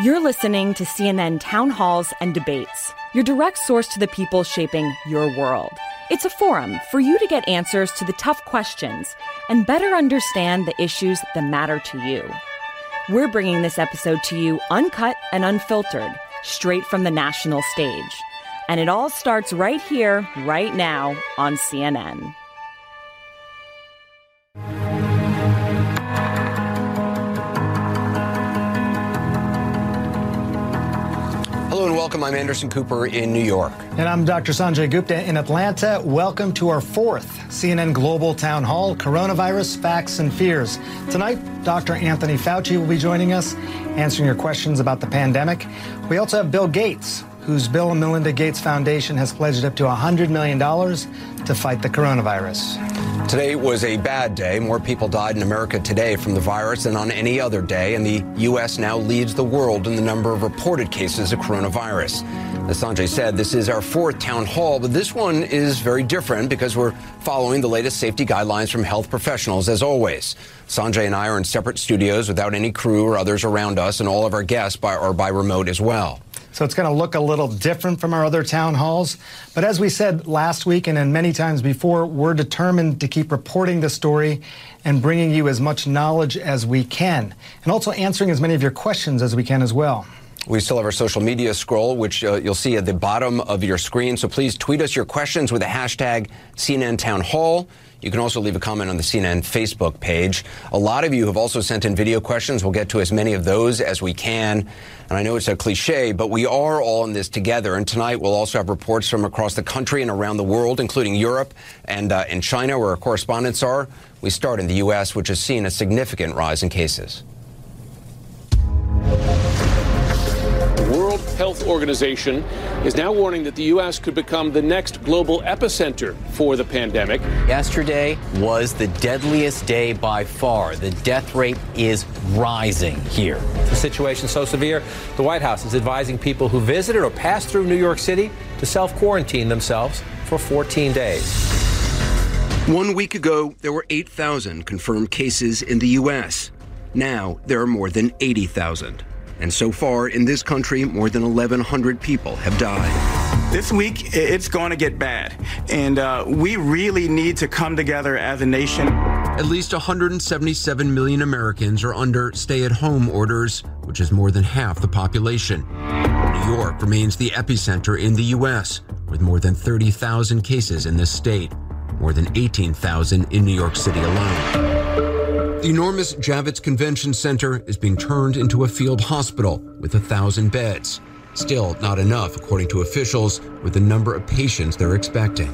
You're listening to CNN Town Halls and Debates, your direct source to the people shaping your world. It's a forum for you to get answers to the tough questions and better understand the issues that matter to you. We're bringing this episode to you uncut and unfiltered, straight from the national stage. And it all starts right here, right now on CNN. Welcome. I'm Anderson Cooper in New York. And I'm Dr. Sanjay Gupta in Atlanta. Welcome to our fourth CNN Global Town Hall Coronavirus Facts and Fears. Tonight, Dr. Anthony Fauci will be joining us, answering your questions about the pandemic. We also have Bill Gates, whose Bill and Melinda Gates Foundation has pledged up to $100 million to fight the coronavirus. Today was a bad day. More people died in America today from the virus than on any other day, and the U.S. now leads the world in the number of reported cases of coronavirus. As Sanjay said, this is our fourth town hall, but this one is very different because we're following the latest safety guidelines from health professionals, as always. Sanjay and I are in separate studios without any crew or others around us, and all of our guests by, are by remote as well. So it's going to look a little different from our other town halls. But as we said last week and many times before, we're determined to keep reporting the story and bringing you as much knowledge as we can, and also answering as many of your questions as we can as well. We still have our social media scroll, which uh, you'll see at the bottom of your screen. So please tweet us your questions with the hashtag CNN Town Hall. You can also leave a comment on the CNN Facebook page. A lot of you have also sent in video questions. We'll get to as many of those as we can. And I know it's a cliche, but we are all in this together. And tonight we'll also have reports from across the country and around the world, including Europe and uh, in China, where our correspondents are. We start in the U.S., which has seen a significant rise in cases. The World Health Organization is now warning that the U.S. could become the next global epicenter for the pandemic. Yesterday was the deadliest day by far. The death rate is rising here. The situation so severe, the White House is advising people who visited or passed through New York City to self quarantine themselves for 14 days. One week ago, there were 8,000 confirmed cases in the U.S. Now, there are more than 80,000. And so far in this country, more than 1,100 people have died. This week, it's going to get bad. And uh, we really need to come together as a nation. At least 177 million Americans are under stay at home orders, which is more than half the population. New York remains the epicenter in the U.S., with more than 30,000 cases in this state, more than 18,000 in New York City alone. The enormous Javits Convention Center is being turned into a field hospital with a thousand beds. Still not enough, according to officials, with the number of patients they're expecting.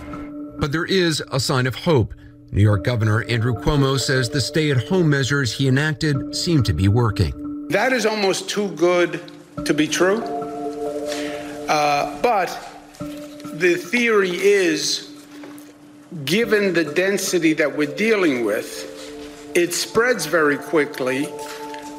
But there is a sign of hope. New York Governor Andrew Cuomo says the stay at home measures he enacted seem to be working. That is almost too good to be true. Uh, but the theory is given the density that we're dealing with, it spreads very quickly,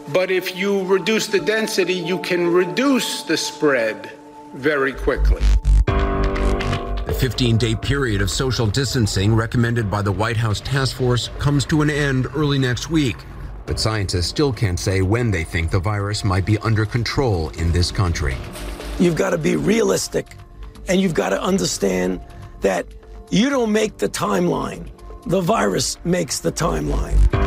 but if you reduce the density, you can reduce the spread very quickly. The 15 day period of social distancing recommended by the White House task force comes to an end early next week. But scientists still can't say when they think the virus might be under control in this country. You've got to be realistic and you've got to understand that you don't make the timeline, the virus makes the timeline.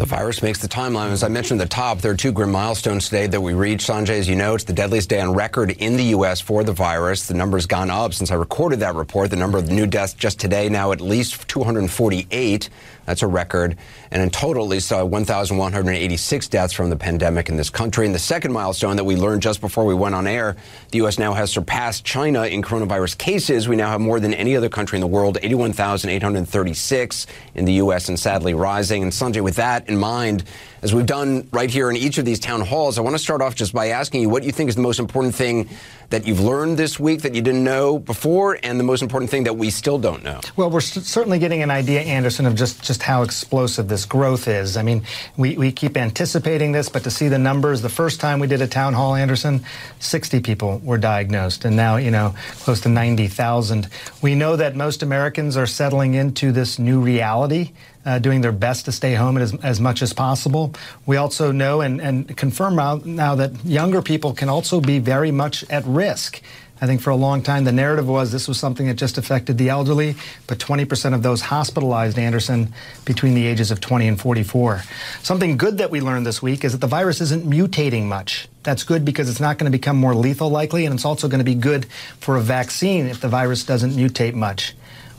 The virus makes the timeline. As I mentioned at the top, there are two grim milestones today that we reached. Sanjay, as you know, it's the deadliest day on record in the U.S. for the virus. The number's gone up since I recorded that report. The number of new deaths just today now at least 248. That's a record. And in total, least uh, 1,186 deaths from the pandemic in this country. And the second milestone that we learned just before we went on air, the U.S. now has surpassed China in coronavirus cases. We now have more than any other country in the world, 81,836 in the U.S. and sadly rising. And Sanjay, with that in mind, as we've done right here in each of these town halls, I want to start off just by asking you what you think is the most important thing that you've learned this week that you didn't know before, and the most important thing that we still don't know? Well, we're certainly getting an idea, Anderson, of just, just how explosive this growth is. I mean, we, we keep anticipating this, but to see the numbers, the first time we did a town hall, Anderson, 60 people were diagnosed, and now, you know, close to 90,000. We know that most Americans are settling into this new reality uh, doing their best to stay home as, as much as possible. We also know and, and confirm now, now that younger people can also be very much at risk. I think for a long time the narrative was this was something that just affected the elderly, but 20% of those hospitalized, Anderson, between the ages of 20 and 44. Something good that we learned this week is that the virus isn't mutating much. That's good because it's not going to become more lethal likely, and it's also going to be good for a vaccine if the virus doesn't mutate much.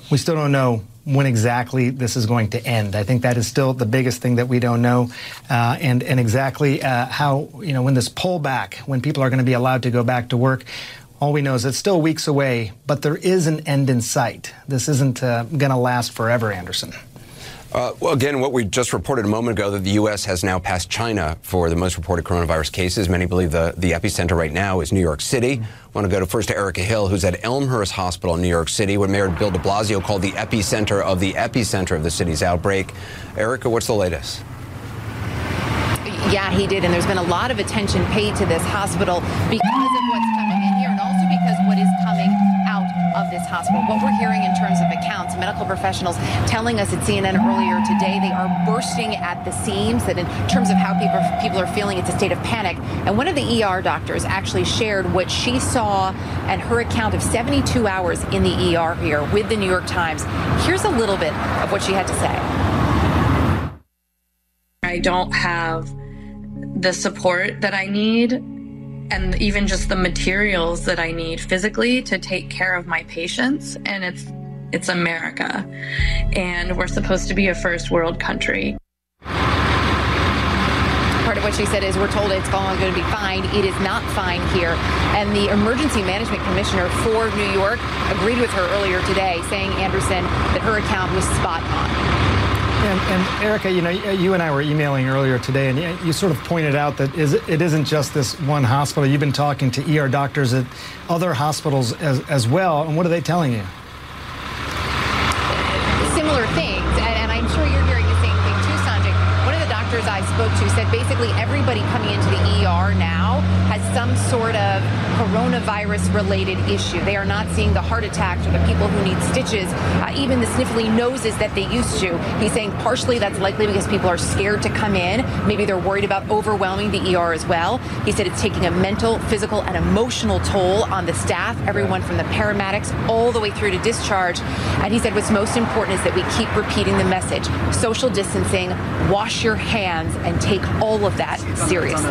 We still don't know when exactly this is going to end. I think that is still the biggest thing that we don't know, uh, and and exactly uh, how you know when this pullback, when people are going to be allowed to go back to work. All we know is it's still weeks away, but there is an end in sight. This isn't uh, going to last forever, Anderson. Uh, well, again, what we just reported a moment ago that the U.S. has now passed China for the most reported coronavirus cases. Many believe the, the epicenter right now is New York City. Mm-hmm. Want to go to first to Erica Hill, who's at Elmhurst Hospital in New York City, what Mayor Bill de Blasio called the epicenter of the epicenter of the city's outbreak. Erica, what's the latest? Yeah, he did, and there's been a lot of attention paid to this hospital because this hospital. What we're hearing in terms of accounts, medical professionals telling us at CNN earlier today, they are bursting at the seams that in terms of how people, people are feeling, it's a state of panic. And one of the ER doctors actually shared what she saw and her account of 72 hours in the ER here with the New York Times. Here's a little bit of what she had to say. I don't have the support that I need and even just the materials that I need physically to take care of my patients. And it's it's America, and we're supposed to be a first world country. Part of what she said is, we're told it's all going to be fine. It is not fine here. And the emergency management commissioner for New York agreed with her earlier today, saying, Anderson, that her account was spot on. And, and, Erica, you know, you and I were emailing earlier today, and you sort of pointed out that it isn't just this one hospital. You've been talking to ER doctors at other hospitals as, as well, and what are they telling you? Similar things, and, and I'm sure you're hearing the same thing too, Sanjay. One of the doctors I spoke to said basically everybody coming into the ER now has some sort of coronavirus related issue. They are not seeing the heart attacks or the people who need stitches, uh, even the sniffly noses that they used to. He's saying partially that's likely because people are scared to come in. Maybe they're worried about overwhelming the ER as well. He said it's taking a mental, physical, and emotional toll on the staff, everyone from the paramedics all the way through to discharge. And he said what's most important is that we keep repeating the message social distancing, wash your hands, and take all of that seriously.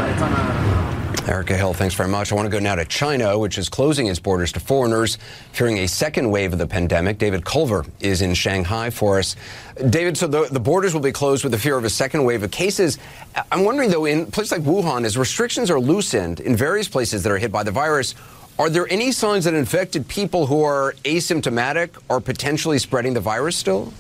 Erica Hill, thanks very much. I want to go now to China, which is closing its borders to foreigners, fearing a second wave of the pandemic. David Culver is in Shanghai for us. David, so the, the borders will be closed with the fear of a second wave of cases. I'm wondering, though, in places like Wuhan, as restrictions are loosened in various places that are hit by the virus, are there any signs that infected people who are asymptomatic are potentially spreading the virus still?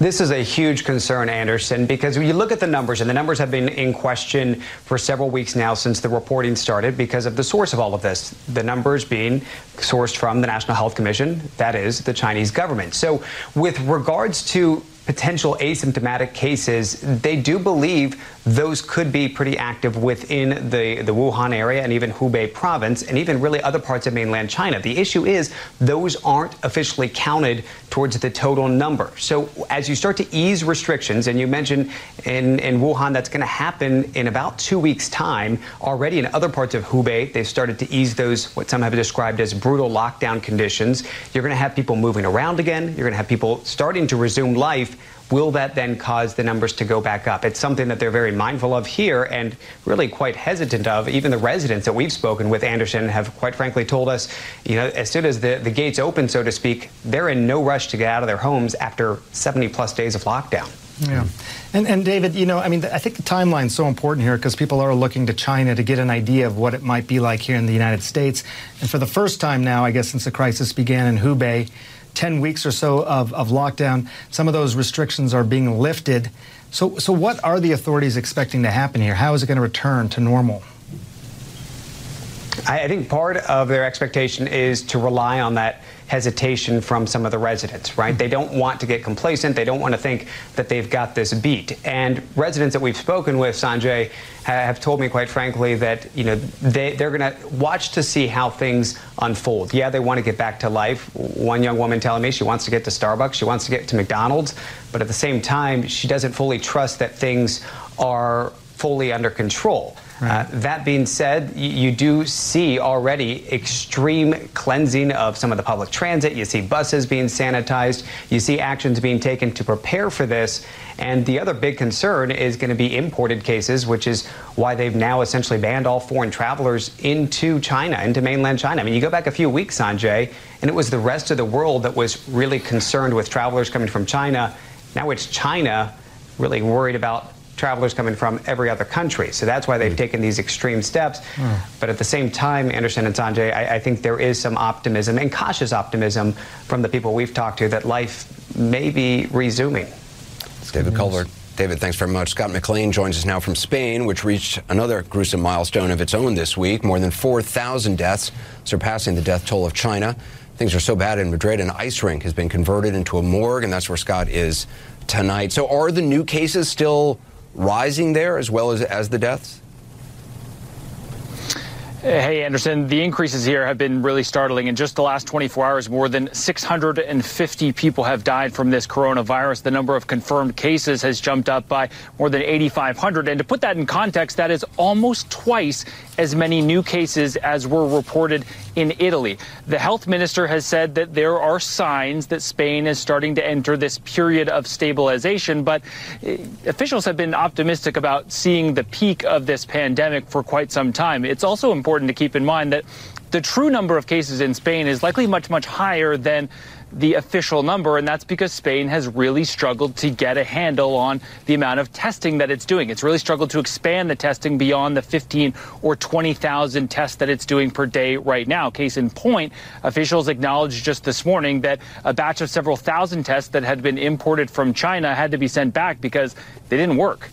This is a huge concern, Anderson, because when you look at the numbers, and the numbers have been in question for several weeks now since the reporting started because of the source of all of this, the numbers being sourced from the National Health Commission, that is the Chinese government. So with regards to potential asymptomatic cases, they do believe those could be pretty active within the, the Wuhan area and even Hubei province and even really other parts of mainland China. The issue is those aren't officially counted towards the total number. So as you start to ease restrictions, and you mentioned in, in Wuhan that's going to happen in about two weeks' time, already in other parts of Hubei, they've started to ease those, what some have described as brutal lockdown conditions. You're going to have people moving around again. You're going to have people starting to resume life. Will that then cause the numbers to go back up? It's something that they're very mindful of here and really quite hesitant of. Even the residents that we've spoken with, Anderson, have quite frankly told us, you know, as soon as the, the gates open, so to speak, they're in no rush to get out of their homes after 70 plus days of lockdown. Yeah. And, and David, you know, I mean, I think the timeline is so important here because people are looking to China to get an idea of what it might be like here in the United States. And for the first time now, I guess, since the crisis began in Hubei, 10 weeks or so of, of lockdown, some of those restrictions are being lifted. So, so what are the authorities expecting to happen here? How is it going to return to normal? I think part of their expectation is to rely on that hesitation from some of the residents, right? They don't want to get complacent. They don't want to think that they've got this beat. And residents that we've spoken with, Sanjay, have told me quite frankly that, you know, they, they're going to watch to see how things unfold. Yeah, they want to get back to life. One young woman telling me she wants to get to Starbucks, she wants to get to McDonald's, but at the same time, she doesn't fully trust that things are fully under control. Uh, that being said, you do see already extreme cleansing of some of the public transit. You see buses being sanitized. You see actions being taken to prepare for this. And the other big concern is going to be imported cases, which is why they've now essentially banned all foreign travelers into China, into mainland China. I mean, you go back a few weeks, Sanjay, and it was the rest of the world that was really concerned with travelers coming from China. Now it's China really worried about travelers coming from every other country. So that's why they've taken these extreme steps. Mm. But at the same time, Anderson and Sanjay, I, I, think there is some optimism and cautious optimism from the people we've talked to that life may be resuming. It's David Culver. David, thanks very much. Scott McLean joins us now from Spain, which reached another gruesome milestone of its own this week. More than 4,000 deaths, surpassing the death toll of China. Things are so bad in Madrid, an ice rink has been converted into a morgue, and that's where Scott is tonight. So, are the new cases still rising there as well as, as the deaths? Hey, Anderson, the increases here have been really startling. In just the last 24 hours, more than 650 people have died from this coronavirus. The number of confirmed cases has jumped up by more than 8,500. And to put that in context, that is almost twice as many new cases as were reported in Italy. The health minister has said that there are signs that Spain is starting to enter this period of stabilization, but eh, officials have been optimistic about seeing the peak of this pandemic for quite some time. It's also important important to keep in mind that the true number of cases in Spain is likely much, much higher than the official number, and that's because Spain has really struggled to get a handle on the amount of testing that it's doing. It's really struggled to expand the testing beyond the 15 or 20,000 tests that it's doing per day right now. Case in point, officials acknowledged just this morning that a batch of several thousand tests that had been imported from China had to be sent back because they didn't work.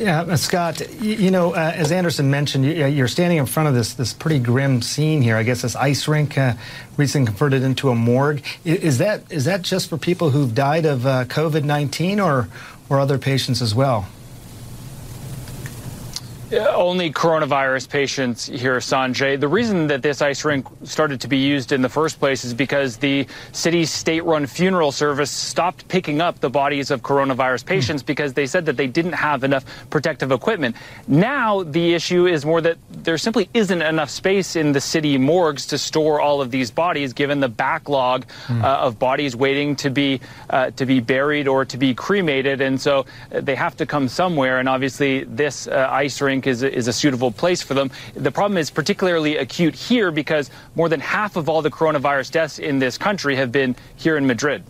Yeah, uh, Scott, you, know, uh, as Anderson mentioned, you, are standing in front of this this pretty grim scene here. I guess this ice rink uh, recently converted into a morgue. Is that is that just for people who've died of uh, COVID nineteen, or or other patients as well? Only coronavirus patients here, Sanjay. The reason that this ice rink started to be used in the first place is because the city's state run funeral service stopped picking up the bodies of coronavirus patients because they said that they didn't have enough protective equipment. Now, the issue is more that there simply isn't enough space in the city morgues to store all of these bodies, given the backlog mm. uh, of bodies waiting to be uh, to be buried or to be cremated, and so uh, they have to come somewhere. And obviously, this uh, ice rink is a, is a suitable place for them. The problem is particularly acute here because more than half of all the coronavirus deaths in this country have been here in Madrid.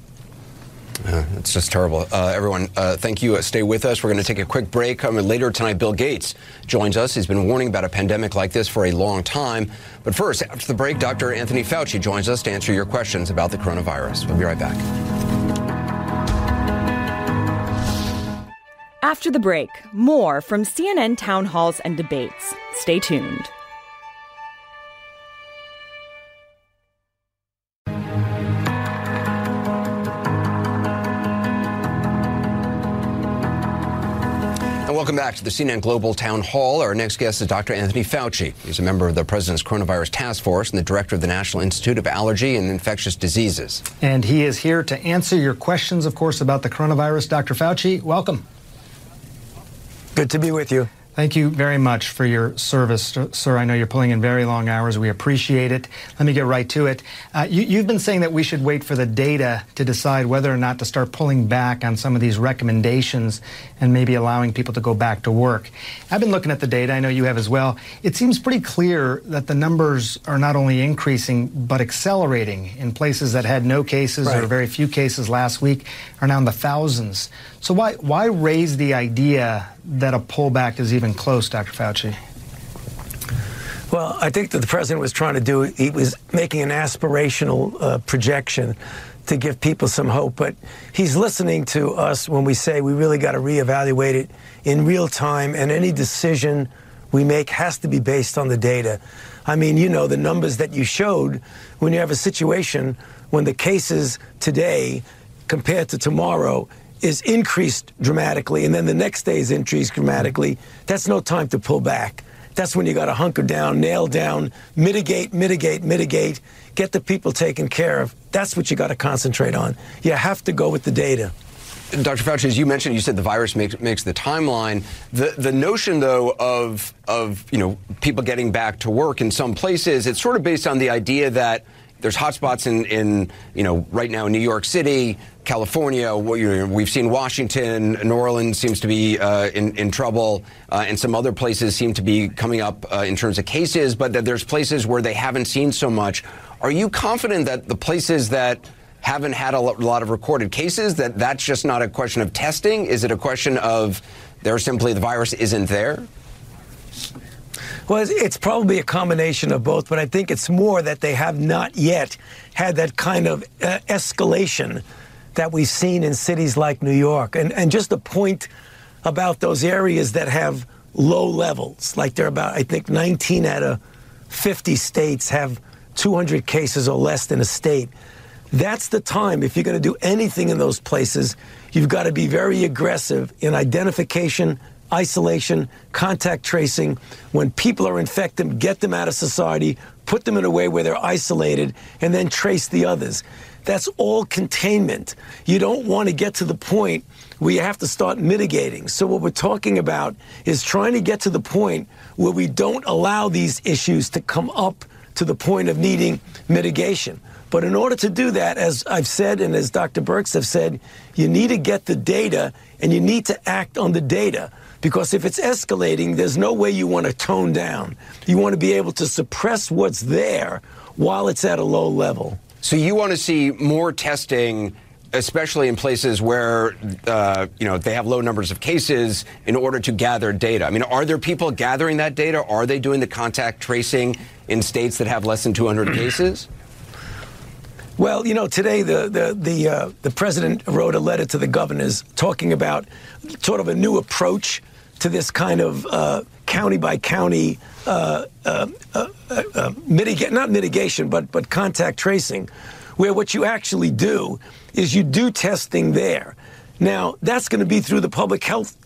Uh, it's just terrible. Uh, everyone, uh, thank you. Uh, stay with us. We're going to take a quick break. Coming later tonight, Bill Gates joins us. He's been warning about a pandemic like this for a long time. But first, after the break, Dr. Anthony Fauci joins us to answer your questions about the coronavirus. We'll be right back. After the break, more from CNN town halls and debates. Stay tuned. And welcome back to the CNN Global Town Hall. Our next guest is Dr. Anthony Fauci. He's a member of the President's Coronavirus Task Force and the director of the National Institute of Allergy and Infectious Diseases. And he is here to answer your questions, of course, about the coronavirus. Dr. Fauci, welcome. Good to be with you. Thank you very much for your service, sir. I know you're pulling in very long hours. We appreciate it. Let me get right to it. Uh, you, have been saying that we should wait for the data to decide whether or not to start pulling back on some of these recommendations and maybe allowing people to go back to work. I've been looking at the data. I know you have as well. It seems pretty clear that the numbers are not only increasing but accelerating in places that had no cases right. or very few cases last week are now in the thousands. So why why raise the idea that a pullback is even close, Dr. Fauci? Well, I think that the president was trying to do, he was making an aspirational uh, projection to give people some hope, but he's listening to us when we say we really got to reevaluate it in real time, and any decision we make has to be based on the data. I mean, you know, the numbers that you showed when you have a situation when the cases today compared to tomorrow is increased dramatically and then the next day is increased dramatically, that's no time to pull back. That's when you got to hunker down, nail down, mitigate, mitigate, mitigate, get the people taken care of. That's what you got to concentrate on. You have to go with the data. Dr. Fauci, as you mentioned, you said the virus makes makes the timeline. The the notion, though, of of you know people getting back to work in some places, it's sort of based on the idea that there's hotspots in, in, you know, right now in New York City, California. We've seen Washington, New Orleans seems to be uh, in, in trouble, uh, and some other places seem to be coming up uh, in terms of cases, but that there's places where they haven't seen so much. Are you confident that the places that haven't had a lot of recorded cases, that that's just not a question of testing? Is it a question of there simply the virus isn't there? Well, it's probably a combination of both, but I think it's more that they have not yet had that kind of uh, escalation that we've seen in cities like New York. And, and just a point about those areas that have low levels, like they're about, I think, 19 out of 50 states have 200 cases or less in a state. That's the time, if you're going to do anything in those places, you've got to be very aggressive in identification, isolation, contact tracing. When people are infected, get them out of society, put them in a way where they're isolated, and then trace the others. That's all containment. You don't want to get to the point where you have to start mitigating. So, what we're talking about is trying to get to the point where we don't allow these issues to come up to the point of needing mitigation. But in order to do that, as I've said and as Dr. Birx have said, you need to get the data and you need to act on the data. Because if it's escalating, there's no way you want to tone down. You want to be able to suppress what's there while it's at a low level. So you want to see more testing especially in places where uh, you know they have low numbers of cases in order to gather data. I mean, are there people gathering that data? Are they doing the contact tracing in states that have less than 200 cases? Well, you know, today the the the, uh, the president wrote a letter to the governors talking about sort of a new approach to this kind of uh, county by county uh, uh, uh, uh mitigate, not mitigation, but but contact tracing, where what you actually do is you do testing there. Now that's going to be through the public health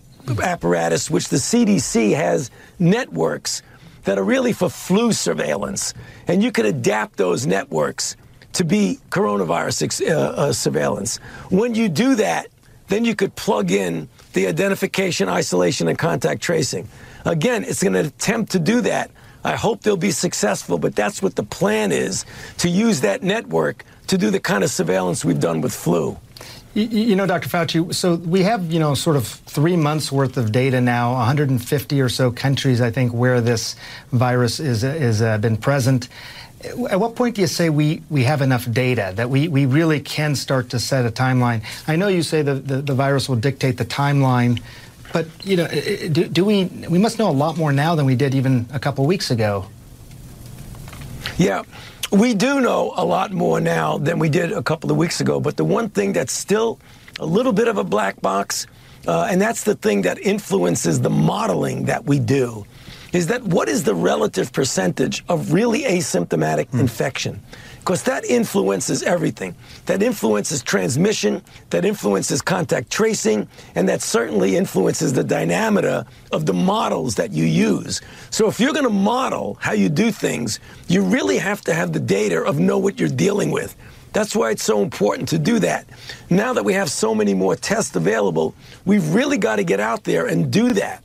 apparatus, which the CDC has networks that are really for flu surveillance, and you can adapt those networks to be coronavirus uh, surveillance. When you do that, then you could plug in the identification, isolation, and contact tracing. Again, it's going to attempt to do that. I hope they'll be successful, but that's what the plan is to use that network to do the kind of surveillance we've done with flu. You, know, Dr. Fauci, so we have, you know, sort of three months worth of data now, 150 or so countries, I think, where this virus is, is uh, been present at what point do you say we, we have enough data that we, we really can start to set a timeline? I know you say the, the, the virus will dictate the timeline, but you know, do, do, we we must know a lot more now than we did even a couple weeks ago. Yeah. We do know a lot more now than we did a couple of weeks ago, but the one thing that's still a little bit of a black box, uh, and that's the thing that influences the modeling that we do is that what is the relative percentage of really asymptomatic mm. infection? Because that influences everything. That influences transmission, that influences contact tracing, and that certainly influences the dynamica of the models that you use. So if you're going to model how you do things, you really have to have the data of know what you're dealing with. That's why it's so important to do that. Now that we have so many more tests available, we've really got to get out there and do that.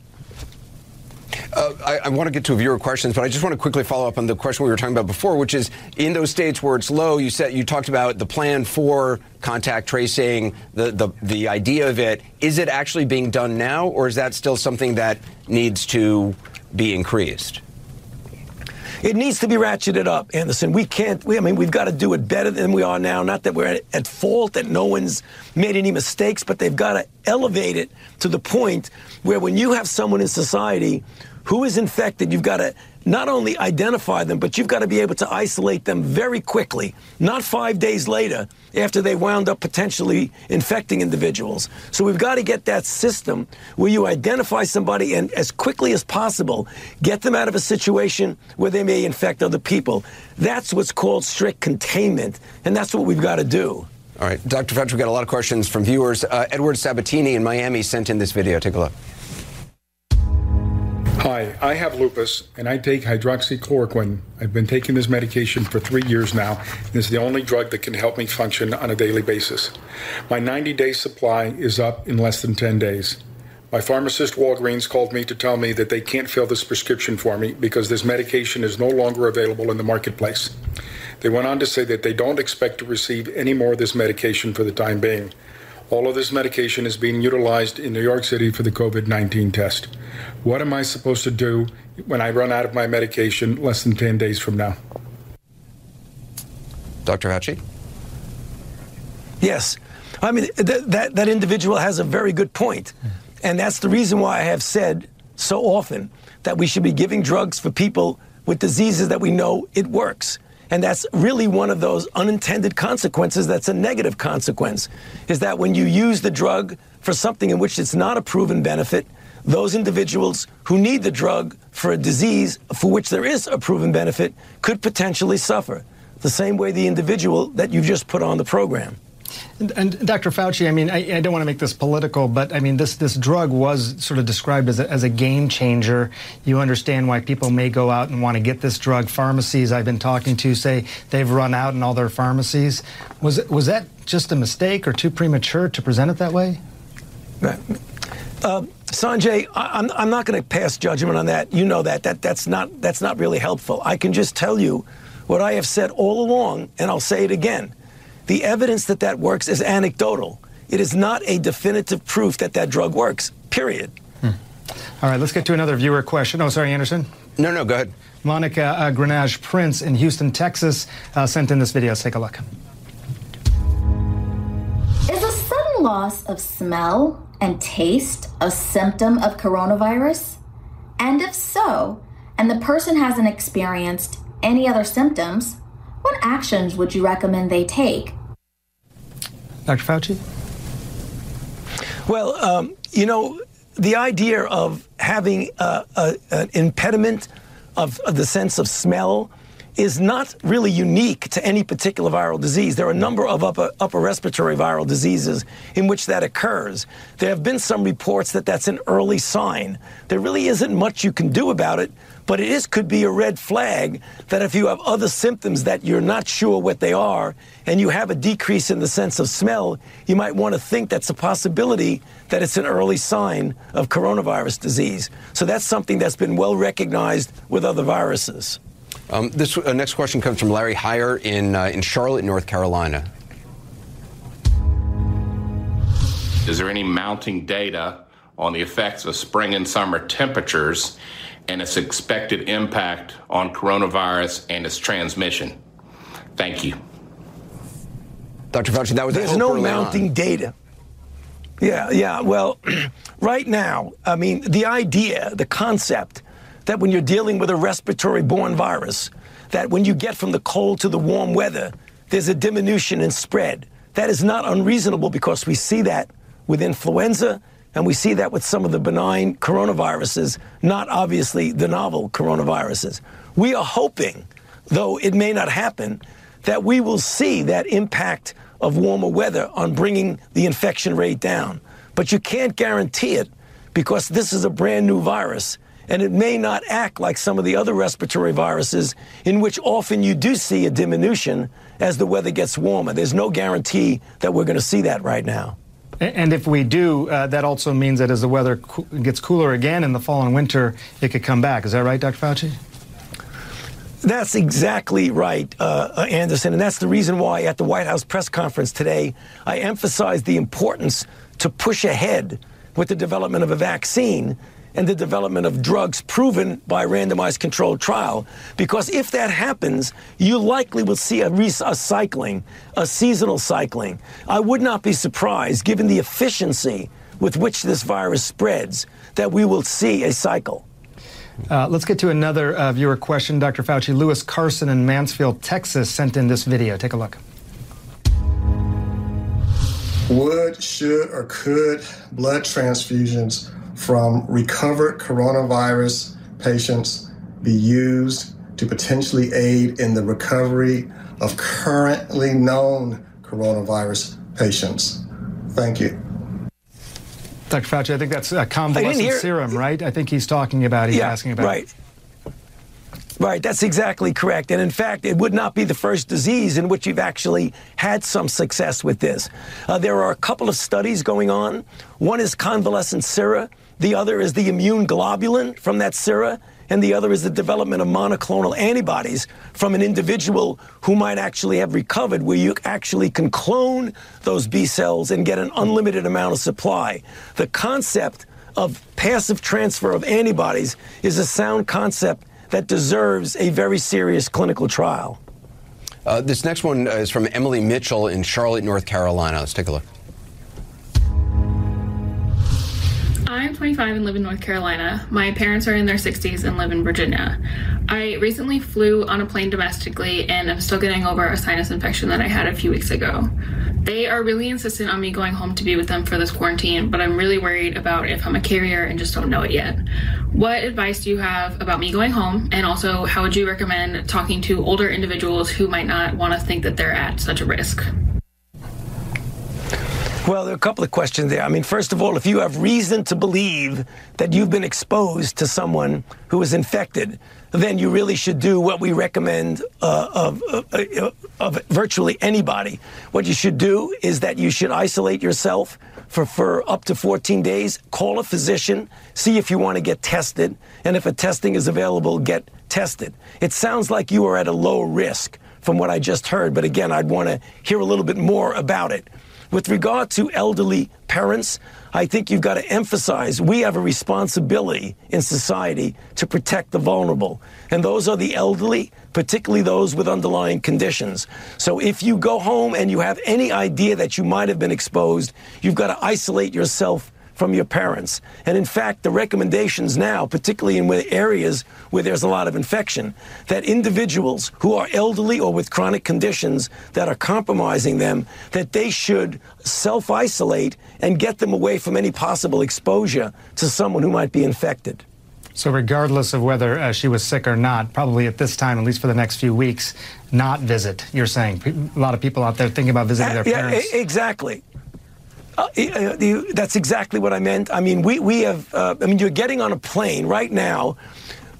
Uh, I, I, want to get to a viewer questions, but I just want to quickly follow up on the question we were talking about before, which is in those states where it's low, you said you talked about the plan for contact tracing, the, the, the idea of it. Is it actually being done now, or is that still something that needs to be increased? It needs to be ratcheted up, Anderson. We can't, we, I mean, we've got to do it better than we are now. Not that we're at, at fault, that no one's made any mistakes, but they've got to elevate it to the point where when you have someone in society who is infected, you've got to not only identify them, but you've got to be able to isolate them very quickly, not five days later after they wound up potentially infecting individuals. So we've got to get that system where you identify somebody and as quickly as possible get them out of a situation where they may infect other people. That's what's called strict containment, and that's what we've got to do. All right, Dr. Fauci, we've got a lot of questions from viewers. Uh, Edward Sabatini in Miami sent in this video. Take a look. Hi, I have lupus and I take hydroxychloroquine. I've been taking this medication for three years now, it's the only drug that can help me function on a daily basis. My 90 day supply is up in less than 10 days. My pharmacist, Walgreens, called me to tell me that they can't fill this prescription for me because this medication is no longer available in the marketplace. They went on to say that they don't expect to receive any more of this medication for the time being. All of this medication is being utilized in New York City for the COVID 19 test. What am I supposed to do when I run out of my medication less than 10 days from now? Dr. Fauci? Yes. I mean, th- that, that individual has a very good point. And that's the reason why I have said so often that we should be giving drugs for people with diseases that we know it works. And that's really one of those unintended consequences that's a negative consequence, is that when you use the drug for something in which it's not a proven benefit, those individuals who need the drug for a disease for which there is a proven benefit could potentially suffer, the same way the individual that you've just put on the program. And, and, Dr. Fauci, I mean, I, I, don't want to make this political, but I mean, this this drug was sort of described as a, as a game changer. You understand why people may go out and want to get this drug. Pharmacies I've been talking to say they've run out in all their pharmacies. Was was that just a mistake or too premature to present it that way? Uh, Sanjay, I, am I'm not going to pass judgment on that. You know that that that's not that's not really helpful. I can just tell you what I have said all along, and I'll say it again the evidence that that works is anecdotal. It is not a definitive proof that that drug works, period. Hmm. All right, let's get to another viewer question. Oh, sorry, Anderson? No, no, go ahead. Monica uh, Grenage Prince in Houston, Texas, uh, sent in this video. Let's take a look. Is a sudden loss of smell and taste a symptom of coronavirus? And if so, and the person hasn't experienced any other symptoms, what actions would you recommend they take? Dr. Fauci? Well, um, you know, the idea of having a, a, an impediment of, of the sense of smell is not really unique to any particular viral disease. There are a number of upper, upper respiratory viral diseases in which that occurs. There have been some reports that that's an early sign. There really isn't much you can do about it but it is could be a red flag that if you have other symptoms that you're not sure what they are and you have a decrease in the sense of smell, you might want to think that's a possibility that it's an early sign of coronavirus disease. So that's something that's been well recognized with other viruses. Um, this uh, next question comes from Larry Heyer in uh, in Charlotte, North Carolina. Is there any mounting data on the effects of spring and summer temperatures and its expected impact on coronavirus and its transmission. Thank you. Dr. Fauci, that was There's no mounting on. data. Yeah, yeah. Well, right now, I mean, the idea, the concept that when you're dealing with a respiratory borne virus, that when you get from the cold to the warm weather, there's a diminution in spread. That is not unreasonable because we see that with influenza and we see that with some of the benign coronaviruses, not obviously the novel coronaviruses. We are hoping, though it may not happen, that we will see that impact of warmer weather on bringing the infection rate down. But you can't guarantee it because this is a brand new virus and it may not act like some of the other respiratory viruses in which often you do see a diminution as the weather gets warmer. There's no guarantee that we're going to see that right now. And if we do, uh, that also means that as the weather co- gets cooler again in the fall and winter, it could come back. Is that right, Dr. Fauci? That's exactly right, uh, uh, Anderson. And that's the reason why at the White House press conference today, I emphasized the importance to push ahead with the development of a vaccine and the development of drugs proven by randomized controlled trial. Because if that happens, you likely will see a, a cycling, a seasonal cycling. I would not be surprised, given the efficiency with which this virus spreads, that we will see a cycle. Uh, let's get to another uh, viewer question. Dr. Fauci, Lewis Carson in Mansfield, Texas, sent in this video. Take a look. Would, should, or could blood transfusions from recovered coronavirus patients be used to potentially aid in the recovery of currently known coronavirus patients? Thank you. Dr. Fauci, I think that's a convalescent hear... serum, right? I think he's talking about, he's yeah, asking about. Right. Right, that's exactly correct. And in fact, it would not be the first disease in which you've actually had some success with this. Uh, there are a couple of studies going on. One is convalescent sera, the other is the immune globulin from that sera and the other is the development of monoclonal antibodies from an individual who might actually have recovered, where you actually can clone those B cells and get an unlimited amount of supply. The concept of passive transfer of antibodies is a sound concept that deserves a very serious clinical trial. Uh, this next one is from Emily Mitchell in Charlotte, North Carolina. Let's take a look. I'm 25 and live in North Carolina. My parents are in their 60s and live in Virginia. I recently flew on a plane domestically and I'm still getting over a sinus infection that I had a few weeks ago. They are really insistent on me going home to be with them for this quarantine, but I'm really worried about if I'm a carrier and just don't know it yet. What advice do you have about me going home? And also, how would you recommend talking to older individuals who might not want to think that they're at such a risk? Well, there are a couple of questions there. I mean, first of all, if you have reason to believe that you've been exposed to someone who is infected, then you really should do what we recommend uh, of, uh, of virtually anybody. What you should do is that you should isolate yourself for, for up to 14 days, call a physician, see if you want to get tested, and if a testing is available, get tested. It sounds like you are at a low risk from what I just heard, but again, I'd want to hear a little bit more about it. With regard to elderly parents, I think you've got to emphasize we have a responsibility in society to protect the vulnerable. And those are the elderly, particularly those with underlying conditions. So if you go home and you have any idea that you might have been exposed, you've got to isolate yourself from your parents. And in fact, the recommendations now, particularly in areas where there's a lot of infection, that individuals who are elderly or with chronic conditions that are compromising them, that they should self isolate and get them away from any possible exposure to someone who might be infected. So, regardless of whether uh, she was sick or not, probably at this time, at least for the next few weeks, not visit. You're saying a lot of people out there thinking about visiting their uh, parents. Yeah, exactly. Uh, uh that's exactly what I meant. I mean, we, we have, uh, I mean, you're getting on a plane right now,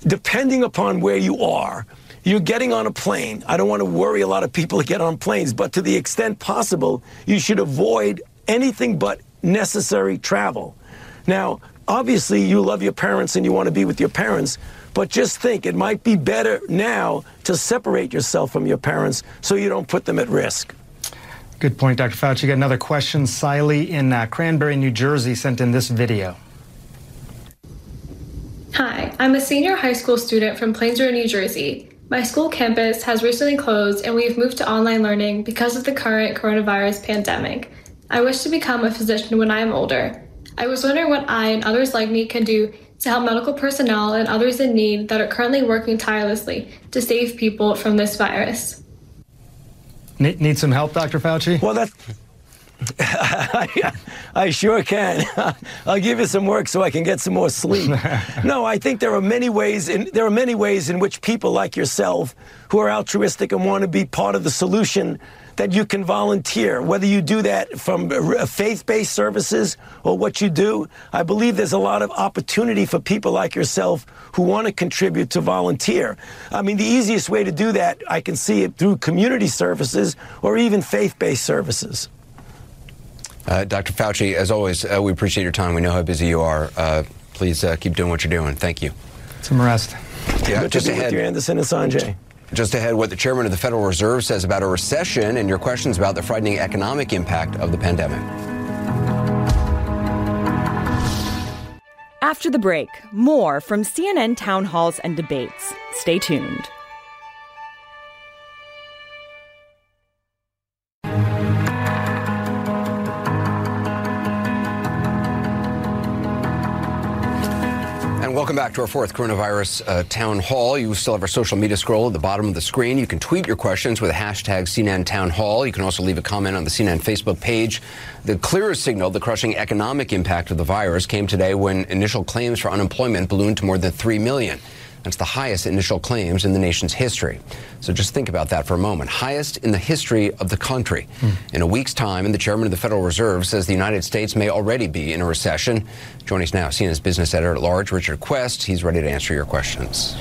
depending upon where you are, you're getting on a plane. I don't want to worry a lot of people to get on planes, but to the extent possible, you should avoid anything but necessary travel. Now, obviously, you love your parents and you want to be with your parents, but just think it might be better now to separate yourself from your parents so you don't put them at risk. Good point, Dr. Fauci. Got another question. Siley in uh, Cranbury, New Jersey sent in this video. Hi, I'm a senior high school student from Plainsboro, New Jersey. My school campus has recently closed and we've moved to online learning because of the current coronavirus pandemic. I wish to become a physician when I am older. I was wondering what I and others like me can do to help medical personnel and others in need that are currently working tirelessly to save people from this virus. Need, need some help, Dr. Fauci? Well, that's. I, I, sure can. I'll give you some work so I can get some more sleep. no, I think there are many ways. In, there are many ways in which people like yourself, who are altruistic and want to be part of the solution, that you can volunteer, whether you do that from faith based services or what you do. I believe there's a lot of opportunity for people like yourself who want to contribute to volunteer. I mean, the easiest way to do that, I can see it through community services or even faith based services. Uh, Dr. Fauci, as always, uh, we appreciate your time. We know how busy you are. Uh, please uh, keep doing what you're doing. Thank you. Some rest. Yeah, Good just to be ahead. with you, Anderson and Sanjay. Just ahead, what the chairman of the Federal Reserve says about a recession and your questions about the frightening economic impact of the pandemic. After the break, more from CNN town halls and debates. Stay tuned. Welcome back to our fourth coronavirus uh, town hall. You still have our social media scroll at the bottom of the screen. You can tweet your questions with the hashtag CNN Town Hall. You can also leave a comment on the CNN Facebook page. The clearest signal, the crushing economic impact of the virus, came today when initial claims for unemployment ballooned to more than 3 million. That's the highest initial claims in the nation's history. So just think about that for a moment. Highest in the history of the country. Hmm. In a week's time, and the chairman of the Federal Reserve says the United States may already be in a recession. Joining us now, CNN's business editor at large, Richard Quest. He's ready to answer your questions.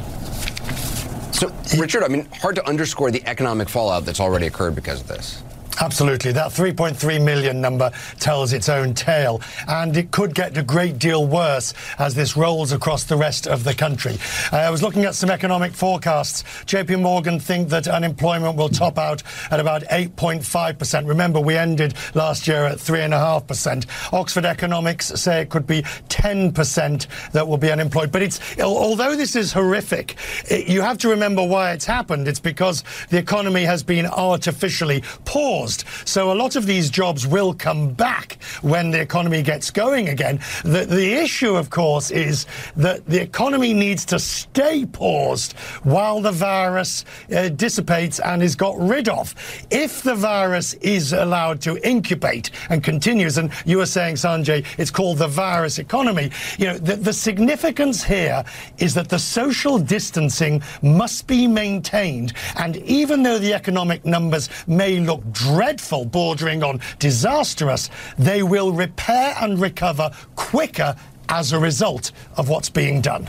So, Richard, I mean, hard to underscore the economic fallout that's already occurred because of this. Absolutely. That 3.3 million number tells its own tale, and it could get a great deal worse as this rolls across the rest of the country. Uh, I was looking at some economic forecasts. JP Morgan think that unemployment will top out at about 8.5%. Remember, we ended last year at 3.5%. Oxford Economics say it could be 10% that will be unemployed. But it's although this is horrific, it, you have to remember why it's happened. It's because the economy has been artificially paused. So a lot of these jobs will come back when the economy gets going again. The, the issue, of course, is that the economy needs to stay paused while the virus uh, dissipates and is got rid of. If the virus is allowed to incubate and continues, and you were saying, Sanjay, it's called the virus economy, you know, the, the significance here is that the social distancing must be maintained. And even though the economic numbers may look dreadful, bordering on disastrous, they will repair and recover quicker as a result of what's being done.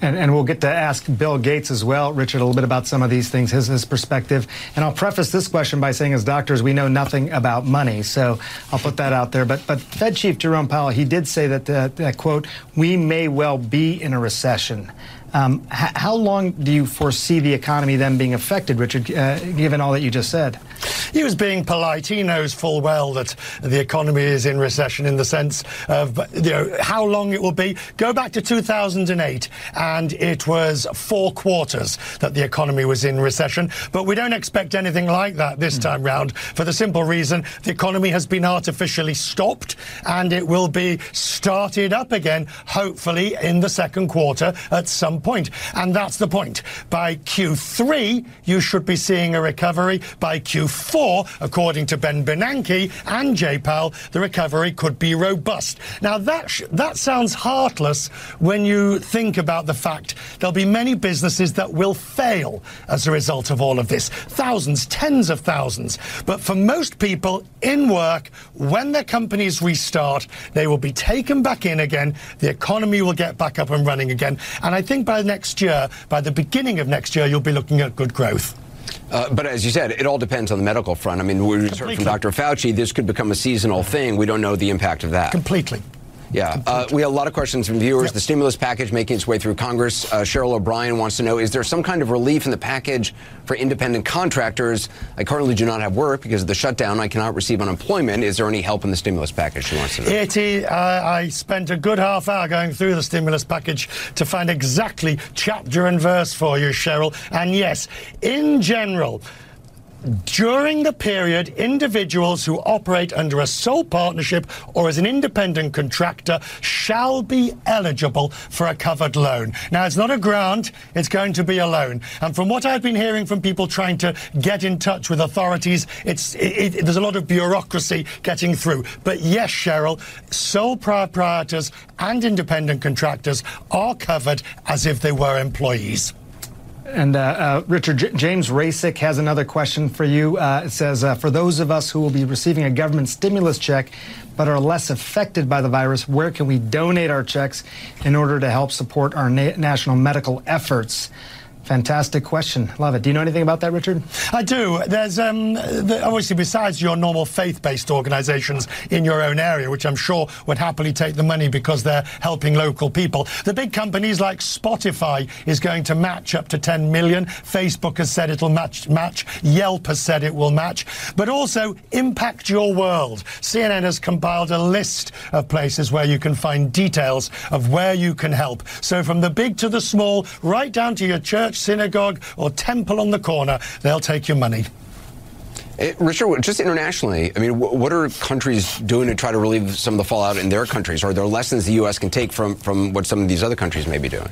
And, and, we'll get to ask Bill Gates as well, Richard, a little bit about some of these things, his, his perspective. And I'll preface this question by saying, as doctors, we know nothing about money. So I'll put that out there. But, but Fed Chief Jerome Powell, he did say that, uh, that quote, we may well be in a recession. Um, h- how long do you foresee the economy then being affected, Richard, uh, given all that you just said? He was being polite. He knows full well that the economy is in recession in the sense of you know how long it will be. Go back to 2008, and it was four quarters that the economy was in recession. But we don't expect anything like that this time round for the simple reason the economy has been artificially stopped, and it will be started up again, hopefully in the second quarter at some point. And that's the point. By Q3, you should be seeing a recovery. By Q4, according to Ben Bernanke and Jay Powell, the recovery could be robust. Now, that, sh- that sounds heartless when you think about the fact there'll be many businesses that will fail as a result of all of this. Thousands, tens of thousands. But for most people in work, when their companies restart, they will be taken back in again. The economy will get back up and running again. And I think by next year, by the beginning of next year, you'll be looking at good growth. Uh, but as you said, it all depends on the medical front. I mean, we heard from Dr. Fauci, this could become a seasonal thing. We don't know the impact of that. Completely. Yeah, uh, we have a lot of questions from viewers. Yep. The stimulus package making its way through Congress. Uh, Cheryl O'Brien wants to know: Is there some kind of relief in the package for independent contractors? I currently do not have work because of the shutdown. I cannot receive unemployment. Is there any help in the stimulus package? She wants to know. It is, uh, I spent a good half hour going through the stimulus package to find exactly chapter and verse for you, Cheryl. And yes, in general. During the period, individuals who operate under a sole partnership or as an independent contractor shall be eligible for a covered loan. Now, it's not a grant, it's going to be a loan. And from what I've been hearing from people trying to get in touch with authorities, it's, it, it, there's a lot of bureaucracy getting through. But yes, Cheryl, sole proprietors and independent contractors are covered as if they were employees. And uh, uh, Richard, J- James Rasick has another question for you. Uh, it says, uh, for those of us who will be receiving a government stimulus check but are less affected by the virus, where can we donate our checks in order to help support our na- national medical efforts? Fantastic question. Love it. Do you know anything about that, Richard? I do. There's um, the, obviously, besides your normal faith based organizations in your own area, which I'm sure would happily take the money because they're helping local people, the big companies like Spotify is going to match up to 10 million. Facebook has said it'll match, match. Yelp has said it will match. But also, Impact Your World. CNN has compiled a list of places where you can find details of where you can help. So, from the big to the small, right down to your church synagogue, or temple on the corner, they'll take your money. Uh, Richard, just internationally, I mean, what are countries doing to try to relieve some of the fallout in their countries? Are there lessons the U.S. can take from, from what some of these other countries may be doing?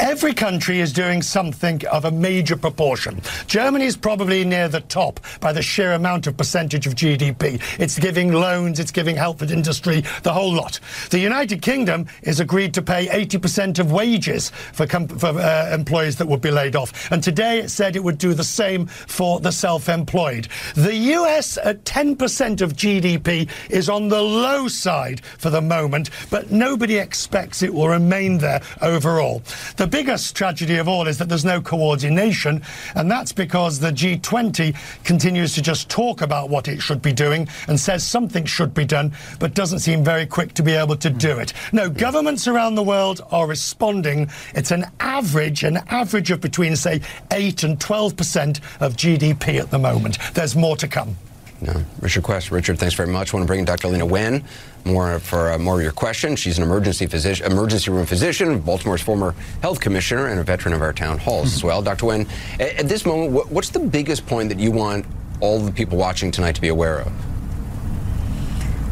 Every country is doing something of a major proportion. Germany is probably near the top by the sheer amount of percentage of GDP. It's giving loans, it's giving help for industry, the whole lot. The United Kingdom is agreed to pay 80% of wages for, for uh, employees that would be laid off. And today it said it would do the same for the self employed. US at 10% of GDP is on the low side for the moment, but nobody expects it will remain there overall. The biggest tragedy of all is that there's no coordination, and that's because the G20 continues to just talk about what it should be doing and says something should be done, but doesn't seem very quick to be able to do it. No, hmm. governments around the world are responding. It's an average, an average of between, say, 8 and 12% of GDP at the moment. There's more to come. No. Richard Quest. Richard, thanks very much. I want to bring in Dr. Leana Wen more for uh, more of your questions. She's an emergency physician, emergency room physician, Baltimore's former health commissioner, and a veteran of our town halls as well. Dr. Wen, at, at this moment, what's the biggest point that you want all the people watching tonight to be aware of?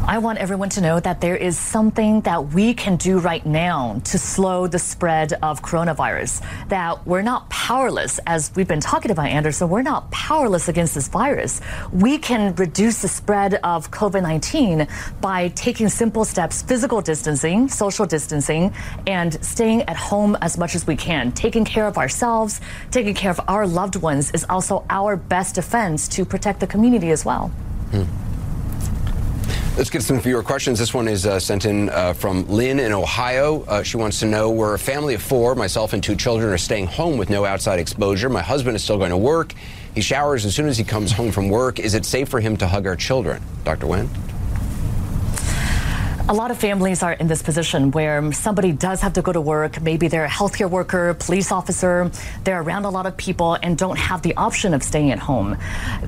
I want everyone to know that there is something that we can do right now to slow the spread of coronavirus. That we're not powerless, as we've been talking about, Anderson, we're not powerless against this virus. We can reduce the spread of COVID 19 by taking simple steps physical distancing, social distancing, and staying at home as much as we can. Taking care of ourselves, taking care of our loved ones is also our best defense to protect the community as well. Hmm. Let's get some viewer questions. This one is uh, sent in uh, from Lynn in Ohio. Uh, she wants to know We're a family of four. Myself and two children are staying home with no outside exposure. My husband is still going to work. He showers as soon as he comes home from work. Is it safe for him to hug our children? Dr. Wen? A lot of families are in this position where somebody does have to go to work. Maybe they're a healthcare worker, police officer. They're around a lot of people and don't have the option of staying at home.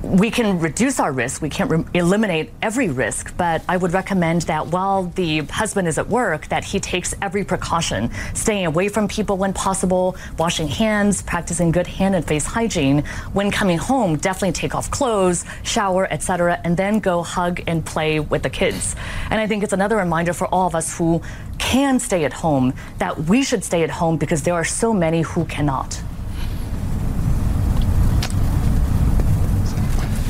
We can reduce our risk. We can't eliminate every risk, but I would recommend that while the husband is at work, that he takes every precaution, staying away from people when possible, washing hands, practicing good hand and face hygiene. When coming home, definitely take off clothes, shower, etc., and then go hug and play with the kids. And I think it's another reminder for all of us who can stay at home that we should stay at home because there are so many who cannot.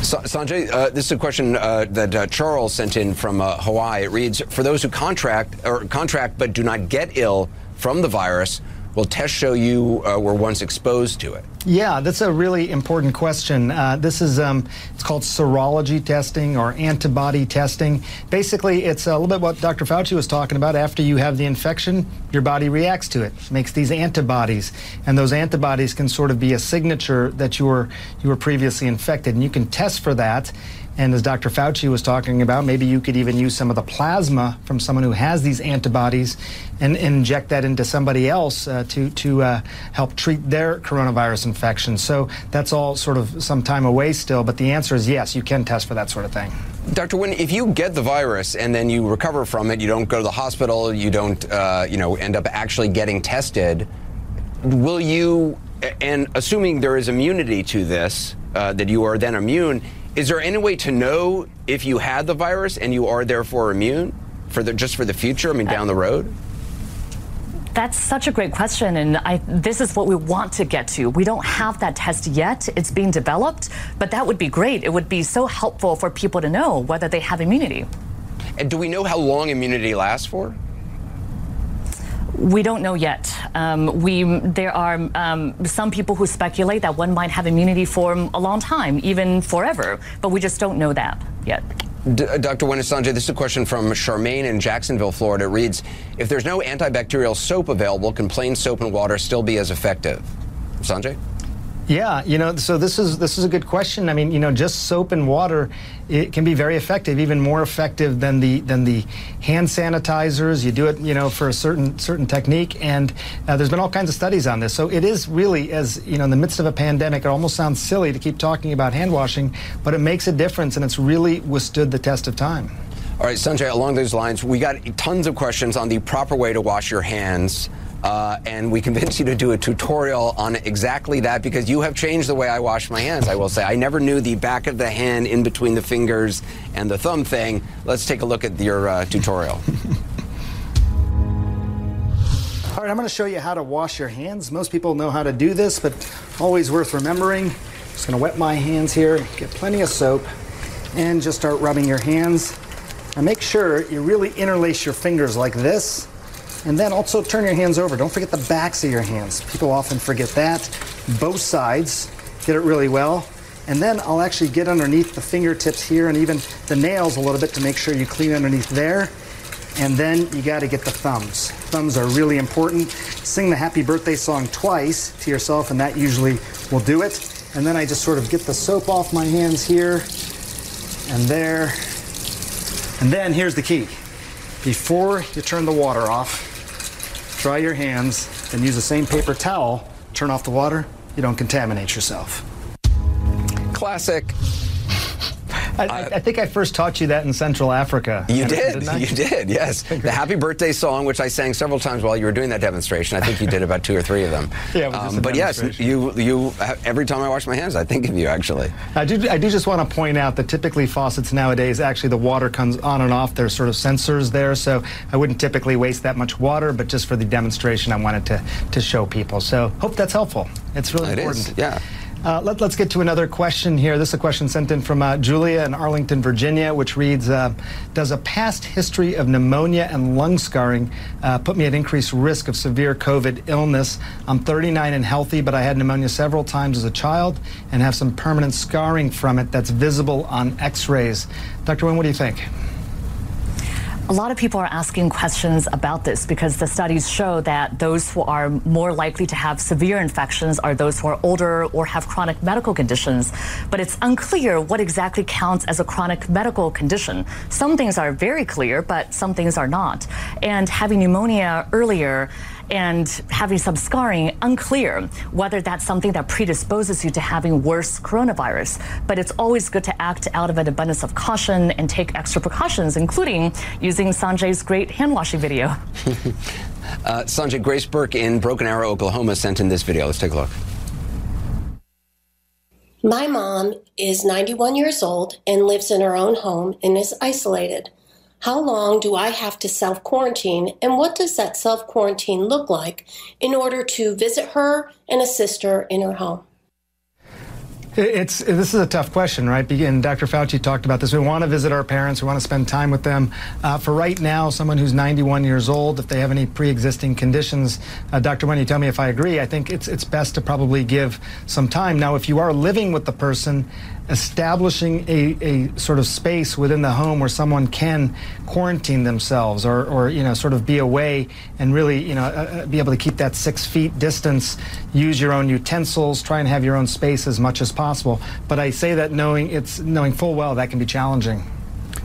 Sanjay, uh, this is a question uh, that uh, Charles sent in from uh, Hawaii. It reads: For those who contract or contract but do not get ill from the virus, will tests show you uh, were once exposed to it? Yeah, that's a really important question. Uh, this is um, it's called serology testing or antibody testing. Basically, it's a little bit what Dr. Fauci was talking about. After you have the infection, your body reacts to it, makes these antibodies, and those antibodies can sort of be a signature that you were you were previously infected, and you can test for that. And as Dr. Fauci was talking about, maybe you could even use some of the plasma from someone who has these antibodies and, inject that into somebody else uh, to, to uh, help treat their coronavirus infection. So that's all sort of some time away still, but the answer is yes, you can test for that sort of thing. Dr. Wen, if you get the virus and then you recover from it, you don't go to the hospital, you don't, uh, you know, end up actually getting tested, will you, and assuming there is immunity to this, uh, that you are then immune, is there any way to know if you had the virus and you are therefore immune for the just for the future? I mean, uh, down the road. That's such a great question, and I, this is what we want to get to. We don't have that test yet; it's being developed, but that would be great. It would be so helpful for people to know whether they have immunity. And do we know how long immunity lasts for? We don't know yet. Um, we there are um, some people who speculate that one might have immunity for a long time, even forever, but we just don't know that yet. D- Dr. Sanjay, this is a question from Charmaine in Jacksonville, Florida. It reads If there's no antibacterial soap available, can plain soap and water still be as effective? Sanjay? Yeah, you know, so this is this is a good question. I mean, you know, just soap and water, it can be very effective, even more effective than the than the hand sanitizers. You do it, you know, for a certain certain technique, and uh, there's been all kinds of studies on this. So it is really, as you know, in the midst of a pandemic, it almost sounds silly to keep talking about hand washing, but it makes a difference, and it's really withstood the test of time. All right, Sanjay, along those lines, we got tons of questions on the proper way to wash your hands. Uh, and we convinced you to do a tutorial on exactly that because you have changed the way I wash my hands, I will say. I never knew the back of the hand in between the fingers and the thumb thing. Let's take a look at your uh, tutorial. All right, I'm going to show you how to wash your hands. Most people know how to do this, but always worth remembering. Just going to wet my hands here, get plenty of soap, and just start rubbing your hands. And make sure you really interlace your fingers like this and then also turn your hands over. Don't forget the backs of your hands. People often forget that. Both sides, get it really well. And then I'll actually get underneath the fingertips here and even the nails a little bit to make sure you clean underneath there. And then you got to get the thumbs. Thumbs are really important. Sing the happy birthday song twice to yourself, and that usually will do it. And then I just sort of get the soap off my hands here and there. And then here's the key. Before you turn the water off, dry your hands, and use the same paper towel, turn off the water, you don't contaminate yourself. Classic. I, I, think I first taught you that in Central Africa. You did. You did, yes. the Happy Birthday song, which I sang several times while you were doing that demonstration. I think you did about two or three of them. yeah, um, But yes, you, you, every time I wash my hands, I think of you, actually. I do, I do just want to point out that typically faucets nowadays, actually the water comes on and off. There's sort of sensors there, so I wouldn't typically waste that much water, but just for the demonstration, I wanted to, to show people. So hope that's helpful. It's really it important. Is, yeah. Uh, let, us get to another question here. This is a question sent in from uh, Julia in Arlington, Virginia, which reads uh, Does a past history of pneumonia and lung scarring uh, put me at increased risk of severe COVID illness? I'm 39 and healthy, but I had pneumonia several times as a child and have some permanent scarring from it that's visible on x rays. Dr. Wen, what do you think? A lot of people are asking questions about this because the studies show that those who are more likely to have severe infections are those who are older or have chronic medical conditions. But it's unclear what exactly counts as a chronic medical condition. Some things are very clear, but some things are not. And having pneumonia earlier and having some scarring, unclear whether that's something that predisposes you to having worse coronavirus. But it's always good to act out of an abundance of caution and take extra precautions, including using Sanjay's great hand washing video. uh, Sanjay, Grace Burke in Broken Arrow, Oklahoma sent in this video. Let's take a look. My mom is 91 years old and lives in her own home and is isolated. How long do I have to self quarantine, and what does that self quarantine look like in order to visit her and assist her in her home? It's this is a tough question, right? And Dr. Fauci talked about this. We want to visit our parents. We want to spend time with them. Uh, for right now, someone who's 91 years old, if they have any pre-existing conditions, uh, Dr. Wen, you tell me if I agree. I think it's it's best to probably give some time. Now, if you are living with the person, establishing a, a sort of space within the home where someone can quarantine themselves or, or you know sort of be away and really you know uh, uh, be able to keep that six feet distance use your own utensils try and have your own space as much as possible but i say that knowing it's knowing full well that can be challenging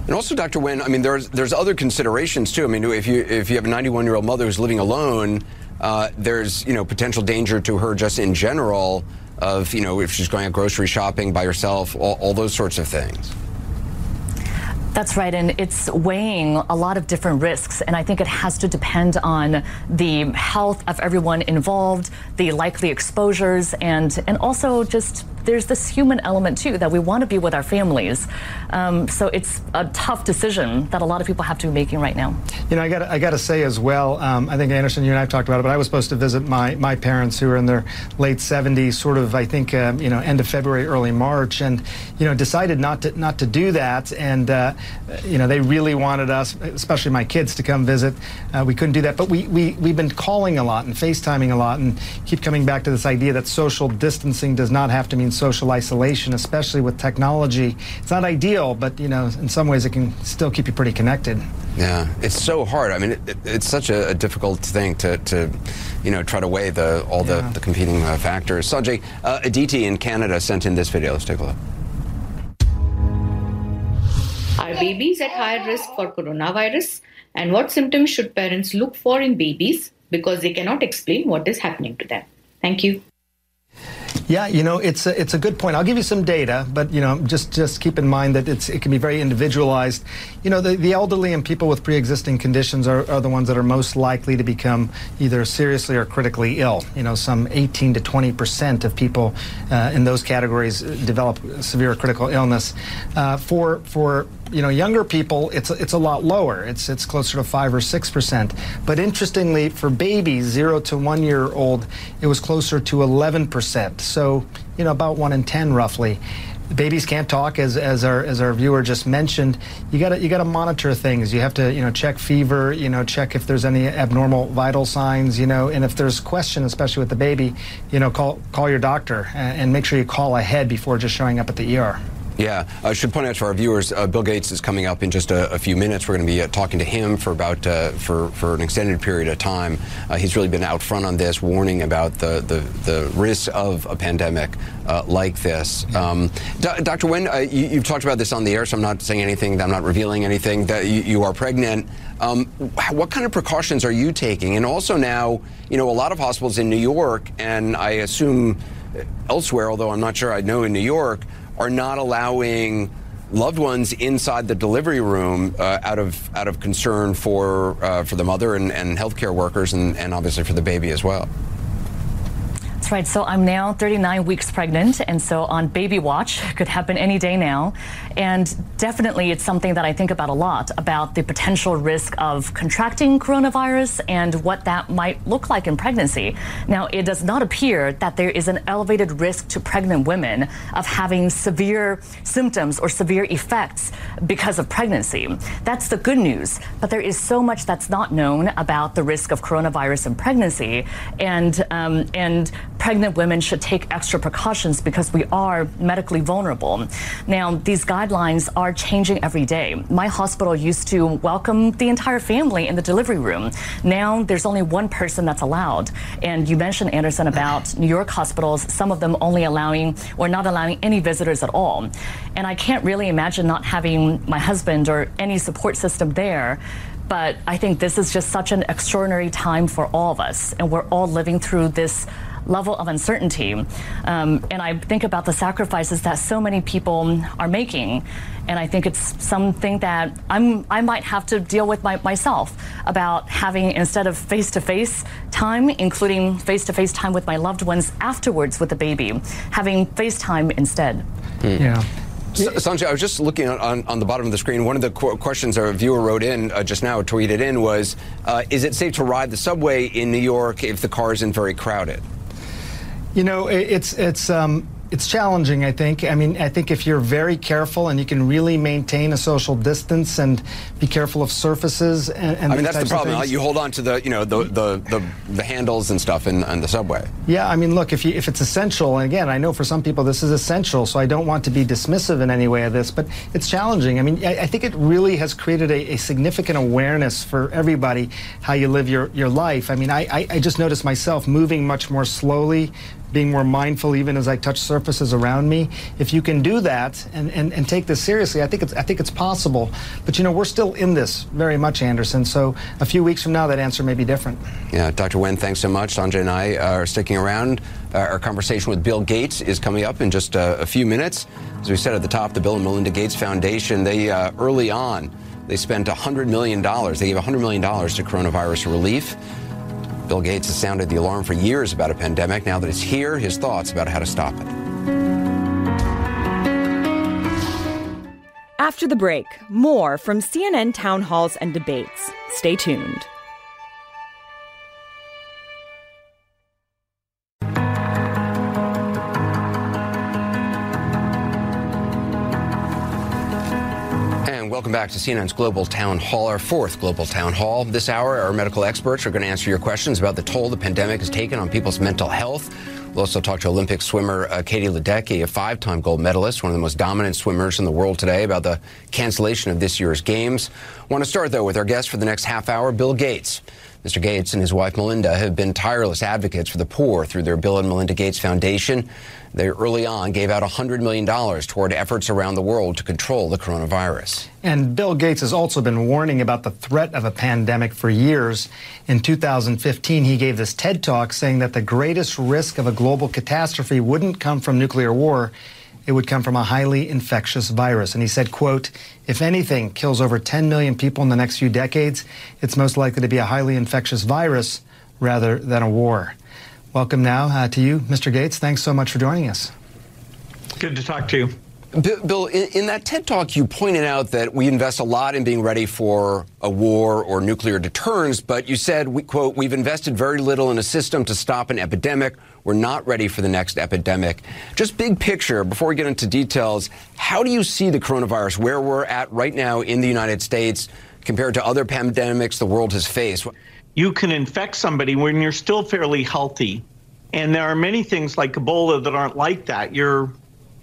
and also, Dr. Wen, I mean, there's there's other considerations too. I mean, if you if you have a 91 year old mother who's living alone, uh, there's you know potential danger to her just in general of, you know, if she's going out grocery shopping by herself, all, all those sorts of things. That's right, and it's weighing a lot of different risks, and I think it has to depend on the health of everyone involved, the likely exposures, and and also just there's this human element too that we want to be with our families. Um, so it's a tough decision that a lot of people have to be making right now. You know, I got I got to say as well. Um, I think Anderson, you and I have talked about it, but I was supposed to visit my my parents who are in their late 70s, sort of I think um, you know end of February, early March, and you know decided not to not to do that. And uh, you know they really wanted us, especially my kids, to come visit. Uh, we couldn't do that, but we we we've been calling a lot and FaceTiming a lot, and keep coming back to this idea that social distancing does not have to mean social isolation, especially with technology. It's not ideal, but you know, in some ways, it can still keep you pretty connected. Yeah, it's so hard. I mean, it, it, it's such a, a, difficult thing to, to, you know, try to weigh the all the, the competing uh, factors. Sanjay uh, Aditi in Canada sent in this video. Let's take a look. Are babies at higher risk for coronavirus? And what symptoms should parents look for in babies because they cannot explain what is happening to them? Thank you. Yeah, you know, it's a, it's a good point. I'll give you some data, but you know, just just keep in mind that it's it can be very individualized. You know, the, the elderly and people with pre-existing conditions are, are the ones that are most likely to become either seriously or critically ill. You know, some 18 to 20 percent of people uh, in those categories develop severe critical illness. Uh, for for you know younger people, it's it's a lot lower. It's it's closer to five or six percent. But interestingly, for babies zero to one year old, it was closer to 11 percent. So, you know, about one in 10 roughly. Babies can't talk, as, as our as our viewer just mentioned. You got to you got to monitor things. You have to you know check fever. You know check if there's any abnormal vital signs. You know, and if there's question, especially with the baby, you know call call your doctor and, and make sure you call ahead before just showing up at the ER. Yeah, I should point out to our viewers, uh, Bill Gates is coming up in just a, a few minutes. We're going to be uh, talking to him for about uh, for for an extended period of time. Uh, he's really been out front on this, warning about the the, the risks of a pandemic uh, like this. Um, Dr. Wen, uh, you, have talked about this on the air, so I'm not saying anything. I'm not revealing anything. That you, you are pregnant. Um, what kind of precautions are you taking? And also now, you know, a lot of hospitals in New York, and I assume elsewhere, although I'm not sure I know in New York are not allowing loved ones inside the delivery room uh, out of out of concern for uh, for the mother and, and healthcare workers and, and obviously for the baby as well. That's right. So I'm now 39 weeks pregnant, and so on baby watch could happen any day now. And definitely, it's something that I think about a lot about the potential risk of contracting coronavirus and what that might look like in pregnancy. Now, it does not appear that there is an elevated risk to pregnant women of having severe symptoms or severe effects because of pregnancy. That's the good news. But there is so much that's not known about the risk of coronavirus in pregnancy, and um, and pregnant women should take extra precautions because we are medically vulnerable. Now, these guidelines are changing every day. My hospital used to welcome the entire family in the delivery room. Now, there's only one person that's allowed. And you mentioned, Anderson, about New York hospitals, some of them only allowing or not allowing any visitors at all. And I can't really imagine not having my husband or any support system there but I think this is just such an extraordinary time for all of us, and we're all living through this level of uncertainty. Um, and I think about the sacrifices that so many people are making. And I think it's something that I'm, I might have to deal with my, myself about having, instead of face to face time, including face to face time with my loved ones afterwards with the baby, having FaceTime instead. Mm. Yeah. Sanjay, I was just looking on, on the bottom of the screen. One of the qu- questions our viewer wrote in uh, just now, tweeted in, was uh, Is it safe to ride the subway in New York if the car isn't very crowded? You know, it's it's um, it's challenging, I think. I mean, I think if you're very careful and you can really maintain a social distance and be careful of surfaces and, and I mean, that's the problem. You hold on to the, you know, the the, the, the handles and stuff in, the subway. Yeah, I mean, look, if you if it's essential, and again, I know for some people this is essential, so I don't want to be dismissive in any way of this, but it's challenging. I mean, I, I think it really has created a, a, significant awareness for everybody how you live your, your life. I mean, I, I, I just noticed myself moving much more slowly, being more mindful even as I touch surfaces around me. If you can do that and, and, and take this seriously, I think it's I think it's possible. But you know, we're still in this very much, Anderson. So a few weeks from now, that answer may be different. Yeah, Dr. Wen, thanks so much. Sanjay and I are sticking around. Uh, our conversation with Bill Gates is coming up in just uh, a few minutes. As we said at the top, the Bill and Melinda Gates Foundation, they uh, early on, they spent $100 million. They gave $100 million to coronavirus relief. Bill Gates has sounded the alarm for years about a pandemic. Now that it's here, his thoughts about how to stop it. After the break, more from CNN town halls and debates. Stay tuned. Back to CNN's Global Town Hall, our fourth Global Town Hall. This hour, our medical experts are going to answer your questions about the toll the pandemic has taken on people's mental health. We'll also talk to Olympic swimmer uh, Katie Ledecky, a five time gold medalist, one of the most dominant swimmers in the world today, about the cancellation of this year's games. Want to start, though, with our guest for the next half hour, Bill Gates. Mr. Gates and his wife Melinda have been tireless advocates for the poor through their Bill and Melinda Gates Foundation. They early on gave out $100 million toward efforts around the world to control the coronavirus. And Bill Gates has also been warning about the threat of a pandemic for years. In 2015, he gave this TED talk saying that the greatest risk of a global catastrophe wouldn't come from nuclear war it would come from a highly infectious virus. And he said, quote, if anything kills over 10 million people in the next few decades, it's most likely to be a highly infectious virus rather than a war. Welcome now uh, to you, Mr. Gates. Thanks so much for joining us. Good to talk to you. Bill, in, in, that TED talk, you pointed out that we invest a lot in being ready for a war or nuclear deterrence, but you said, we, quote, we've invested very little in a system to stop an epidemic. We're not ready for the next epidemic. Just big picture, before we get into details, how do you see the coronavirus, where we're at right now in the United States compared to other pandemics the world has faced? You can infect somebody when you're still fairly healthy. And there are many things like Ebola that aren't like that. You're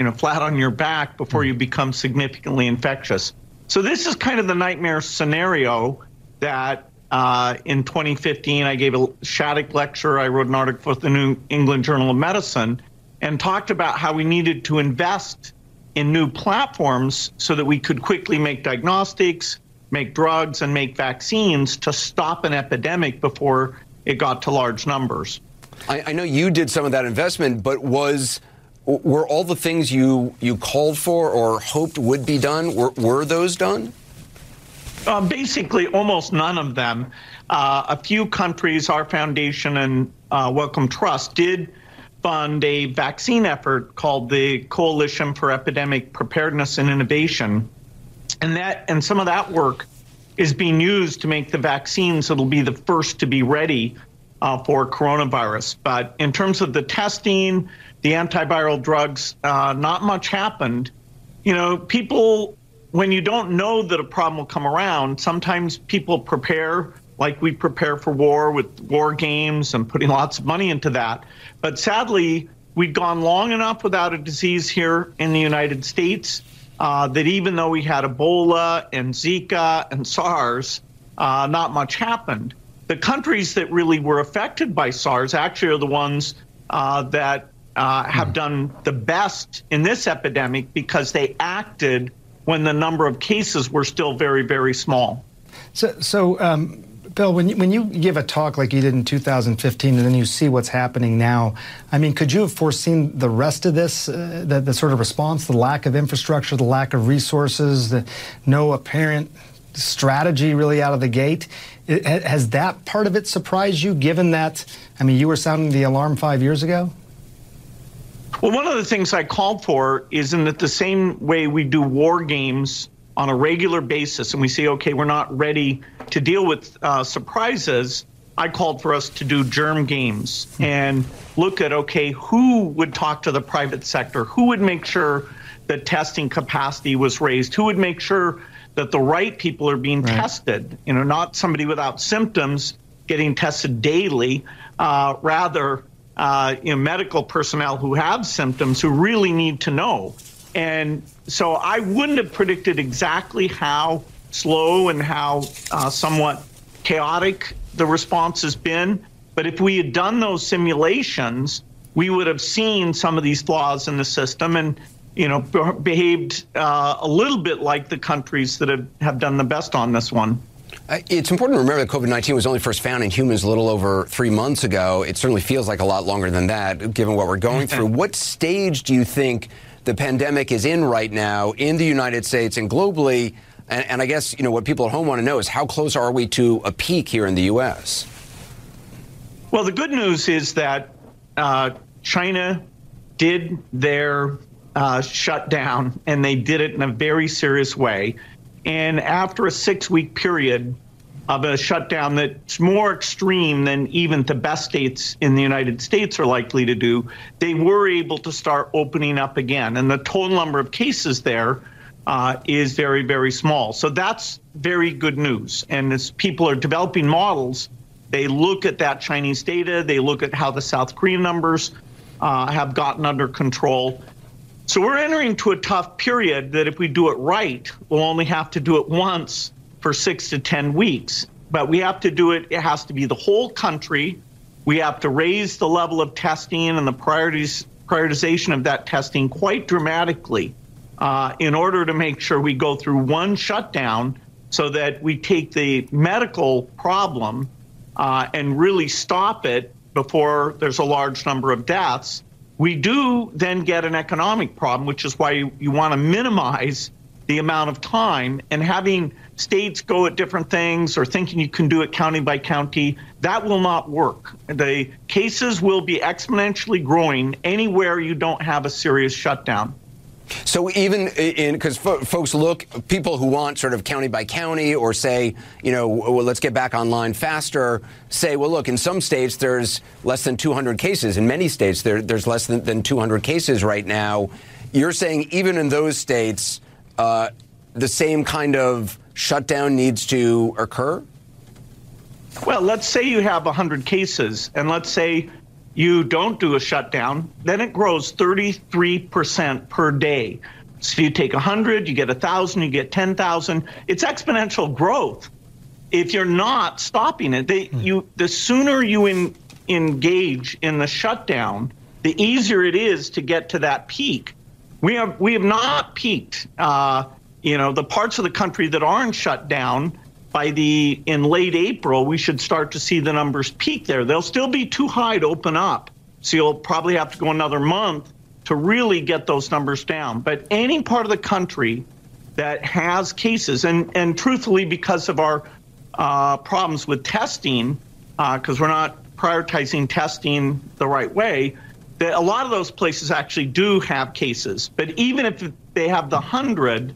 you know, flat on your back before you become significantly infectious. So this is kind of the nightmare scenario that uh, in 2015 I gave a Shattuck lecture. I wrote an article for the New England Journal of Medicine and talked about how we needed to invest in new platforms so that we could quickly make diagnostics, make drugs, and make vaccines to stop an epidemic before it got to large numbers. I, I know you did some of that investment, but was were all the things you you called for or hoped would be done were, were those done? Uh, basically, almost none of them. Uh, a few countries, our foundation and uh, Wellcome Trust, did fund a vaccine effort called the Coalition for Epidemic Preparedness and Innovation, and that and some of that work is being used to make the vaccines that'll be the first to be ready uh, for coronavirus. But in terms of the testing, the antiviral drugs, uh, not much happened. You know, people, when you don't know that a problem will come around, sometimes people prepare like we prepare for war with war games and putting lots of money into that. But sadly, we'd gone long enough without a disease here in the United States uh, that even though we had Ebola and Zika and SARS, uh, not much happened. The countries that really were affected by SARS actually are the ones uh, that uh, have hmm. done the best in this epidemic because they acted when the number of cases were still very, very small. So, so um, Bill, when you, when you give a talk like you did in 2015 and then you see what's happening now, I mean, could you have foreseen the rest of this, uh, the, the sort of response, the lack of infrastructure, the lack of resources, the no apparent strategy really out of the gate? It, has that part of it surprised you, given that, I mean, you were sounding the alarm five years ago? Well, one of the things I called for is in that the same way we do war games on a regular basis, and we say, okay, we're not ready to deal with uh, surprises. I called for us to do germ games and look at, okay, who would talk to the private sector? Who would make sure that testing capacity was raised? Who would make sure that the right people are being right. tested? You know, not somebody without symptoms getting tested daily, uh, rather uh, you know, medical personnel who have symptoms who really need to know. And so I wouldn't have predicted exactly how slow and how uh, somewhat chaotic the response has been. But if we had done those simulations, we would have seen some of these flaws in the system and you know behaved uh, a little bit like the countries that have, have done the best on this one. Uh, it's important to remember that COVID 19 was only first found in humans a little over three months ago. It certainly feels like a lot longer than that, given what we're going through. What stage do you think the pandemic is in right now in the United States and globally? And, and I guess, you know, what people at home want to know is how close are we to a peak here in the U.S.? Well, the good news is that uh, China did their uh, shutdown, and they did it in a very serious way. And after a six week period of a shutdown that's more extreme than even the best states in the United States are likely to do, they were able to start opening up again. And the total number of cases there uh, is very, very small. So that's very good news. And as people are developing models, they look at that Chinese data, they look at how the South Korean numbers uh, have gotten under control. So we're entering to a tough period that if we do it right, we'll only have to do it once for six to 10 weeks. But we have to do it, it has to be the whole country. We have to raise the level of testing and the priorities, prioritization of that testing quite dramatically uh, in order to make sure we go through one shutdown so that we take the medical problem uh, and really stop it before there's a large number of deaths. We do then get an economic problem, which is why you, you want to minimize the amount of time and having states go at different things or thinking you can do it county by county, that will not work. The cases will be exponentially growing anywhere you don't have a serious shutdown. So even in because fo- folks look people who want sort of county by county or say you know well, let's get back online faster say well look in some states there's less than 200 cases in many states there, there's less than, than 200 cases right now. You're saying even in those states uh, the same kind of shutdown needs to occur. Well, let's say you have 100 cases, and let's say you don't do a shutdown, then it grows 33% per day. So if you take 100, you get 1,000, you get 10,000. It's exponential growth. If you're not stopping it, you, the sooner you in, engage in the shutdown, the easier it is to get to that peak. We have we have not peaked. Uh, you know, the parts of the country that aren't shut down by the in late April, we should start to see the numbers peak there. They'll still be too high to open up. So you'll probably have to go another month to really get those numbers down. But any part of the country that has cases, and, and truthfully, because of our uh, problems with testing, because uh, we're not prioritizing testing the right way, that a lot of those places actually do have cases. But even if they have the 100,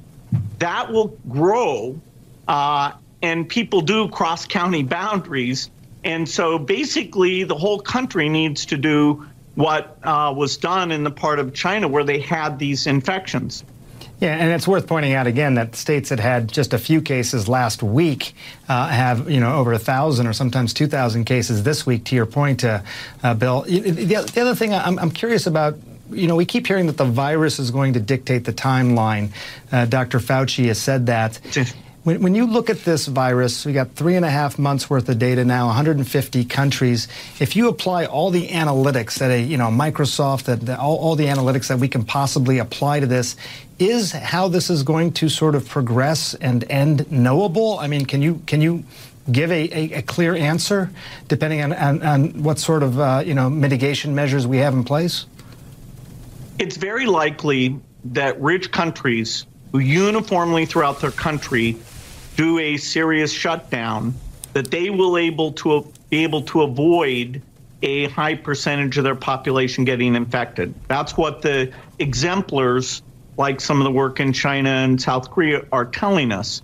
that will grow. Uh, and people do cross county boundaries. And so basically, the whole country needs to do what uh, was done in the part of China where they had these infections. Yeah, and it's worth pointing out again that states that had just a few cases last week uh, have, you know, over a thousand or sometimes two thousand cases this week. To your point, uh, uh, Bill. The, the, other thing I'm, I'm curious about you know, we keep hearing that the virus is going to dictate the timeline. Uh, Dr. Fauci has said that. When, when, you look at this virus, we got three and a half months worth of data now, 150 countries. If you apply all the analytics that a you know Microsoft, that all, all the analytics that we can possibly apply to this, is how this is going to sort of progress and end knowable? I mean, can you can you give a, a, a clear answer depending on, on, on what sort of uh, you know mitigation measures we have in place? It's very likely that rich countries who uniformly throughout their country do a serious shutdown, that they will able to be able to avoid a high percentage of their population getting infected. That's what the exemplars, like some of the work in China and South Korea, are telling us.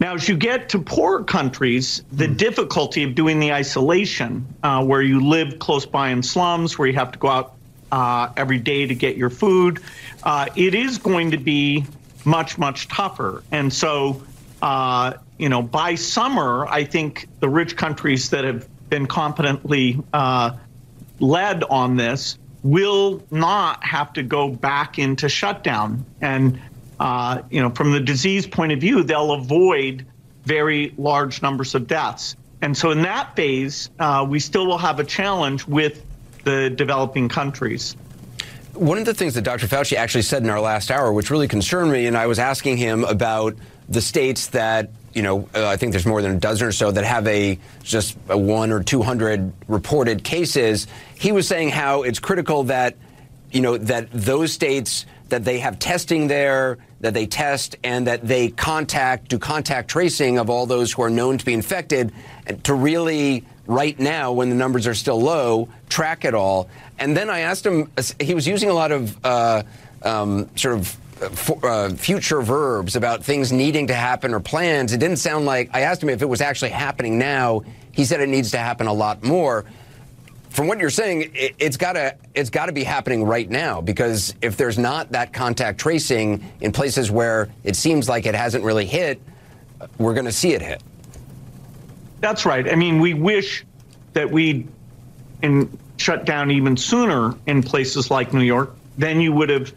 Now, as you get to poorer countries, the mm. difficulty of doing the isolation, uh, where you live close by in slums, where you have to go out uh, every day to get your food, uh, it is going to be much, much tougher. And so uh, you know, by summer, I think the rich countries that have been competently uh, led on this will not have to go back into shutdown. And, uh, you know, from the disease point of view, they'll avoid very large numbers of deaths. And so in that phase, uh, we still will have a challenge with the developing countries. One of the things that Dr. Fauci actually said in our last hour, which really concerned me, and I was asking him about the states that you know, uh, I think there's more than a dozen or so that have a just a one or 200 reported cases. He was saying how it's critical that, you know, that those states that they have testing there, that they test, and that they contact, do contact tracing of all those who are known to be infected, to really, right now, when the numbers are still low, track it all. And then I asked him, he was using a lot of uh, um, sort of uh, future verbs about things needing to happen or plans. It didn't sound like I asked him if it was actually happening now. He said it needs to happen a lot more. From what you're saying, it, it's got to it's got to be happening right now because if there's not that contact tracing in places where it seems like it hasn't really hit, we're going to see it hit. That's right. I mean, we wish that we in shut down even sooner in places like New York, then you would have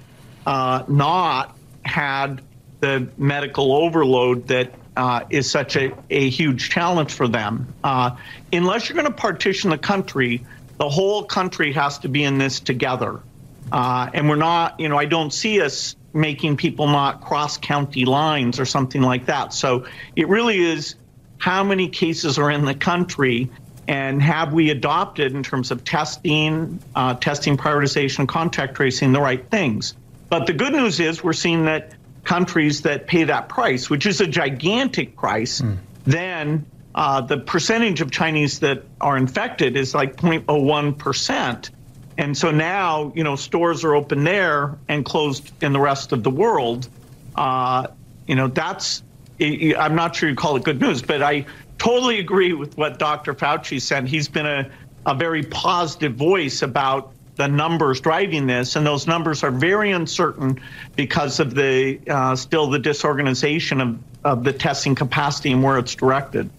uh, not had the medical overload that uh, is such a, a huge challenge for them. Uh, unless you're going to partition the country, the whole country has to be in this together. Uh, and we're not, you know, I don't see us making people not cross county lines or something like that. So it really is how many cases are in the country and have we adopted in terms of testing, uh, testing prioritization, contact tracing, the right things. But the good news is we're seeing that countries that pay that price, which is a gigantic price, mm. then uh, the percentage of Chinese that are infected is like 0.01 percent. And so now, you know, stores are open there and closed in the rest of the world. Uh, you know, that's, I'm not sure you call it good news, but I totally agree with what Dr. Fauci said. He's been a, a very positive voice about the numbers driving this, and those numbers are very uncertain because of the uh, still the disorganization of, of the testing capacity and where it's directed.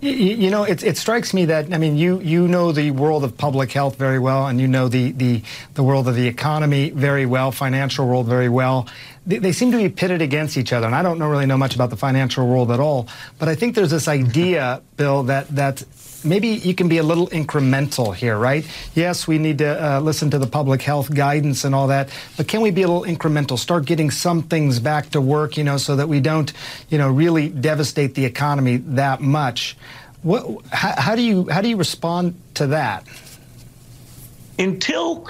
You, you know, it, it, strikes me that I mean, you you know the world of public health very well, and you know the the the world of the economy very well, financial world very well. They, they seem to be pitted against each other, and I don't know, really know much about the financial world at all. But I think there's this idea, Bill, that that maybe you can be a little incremental here, right? Yes, we need to uh, listen to the public health guidance and all that, but can we be a little incremental? Start getting some things back to work, you know, so that we don't, you know, really devastate the economy that much. What, how, how do you how do you respond to that? Until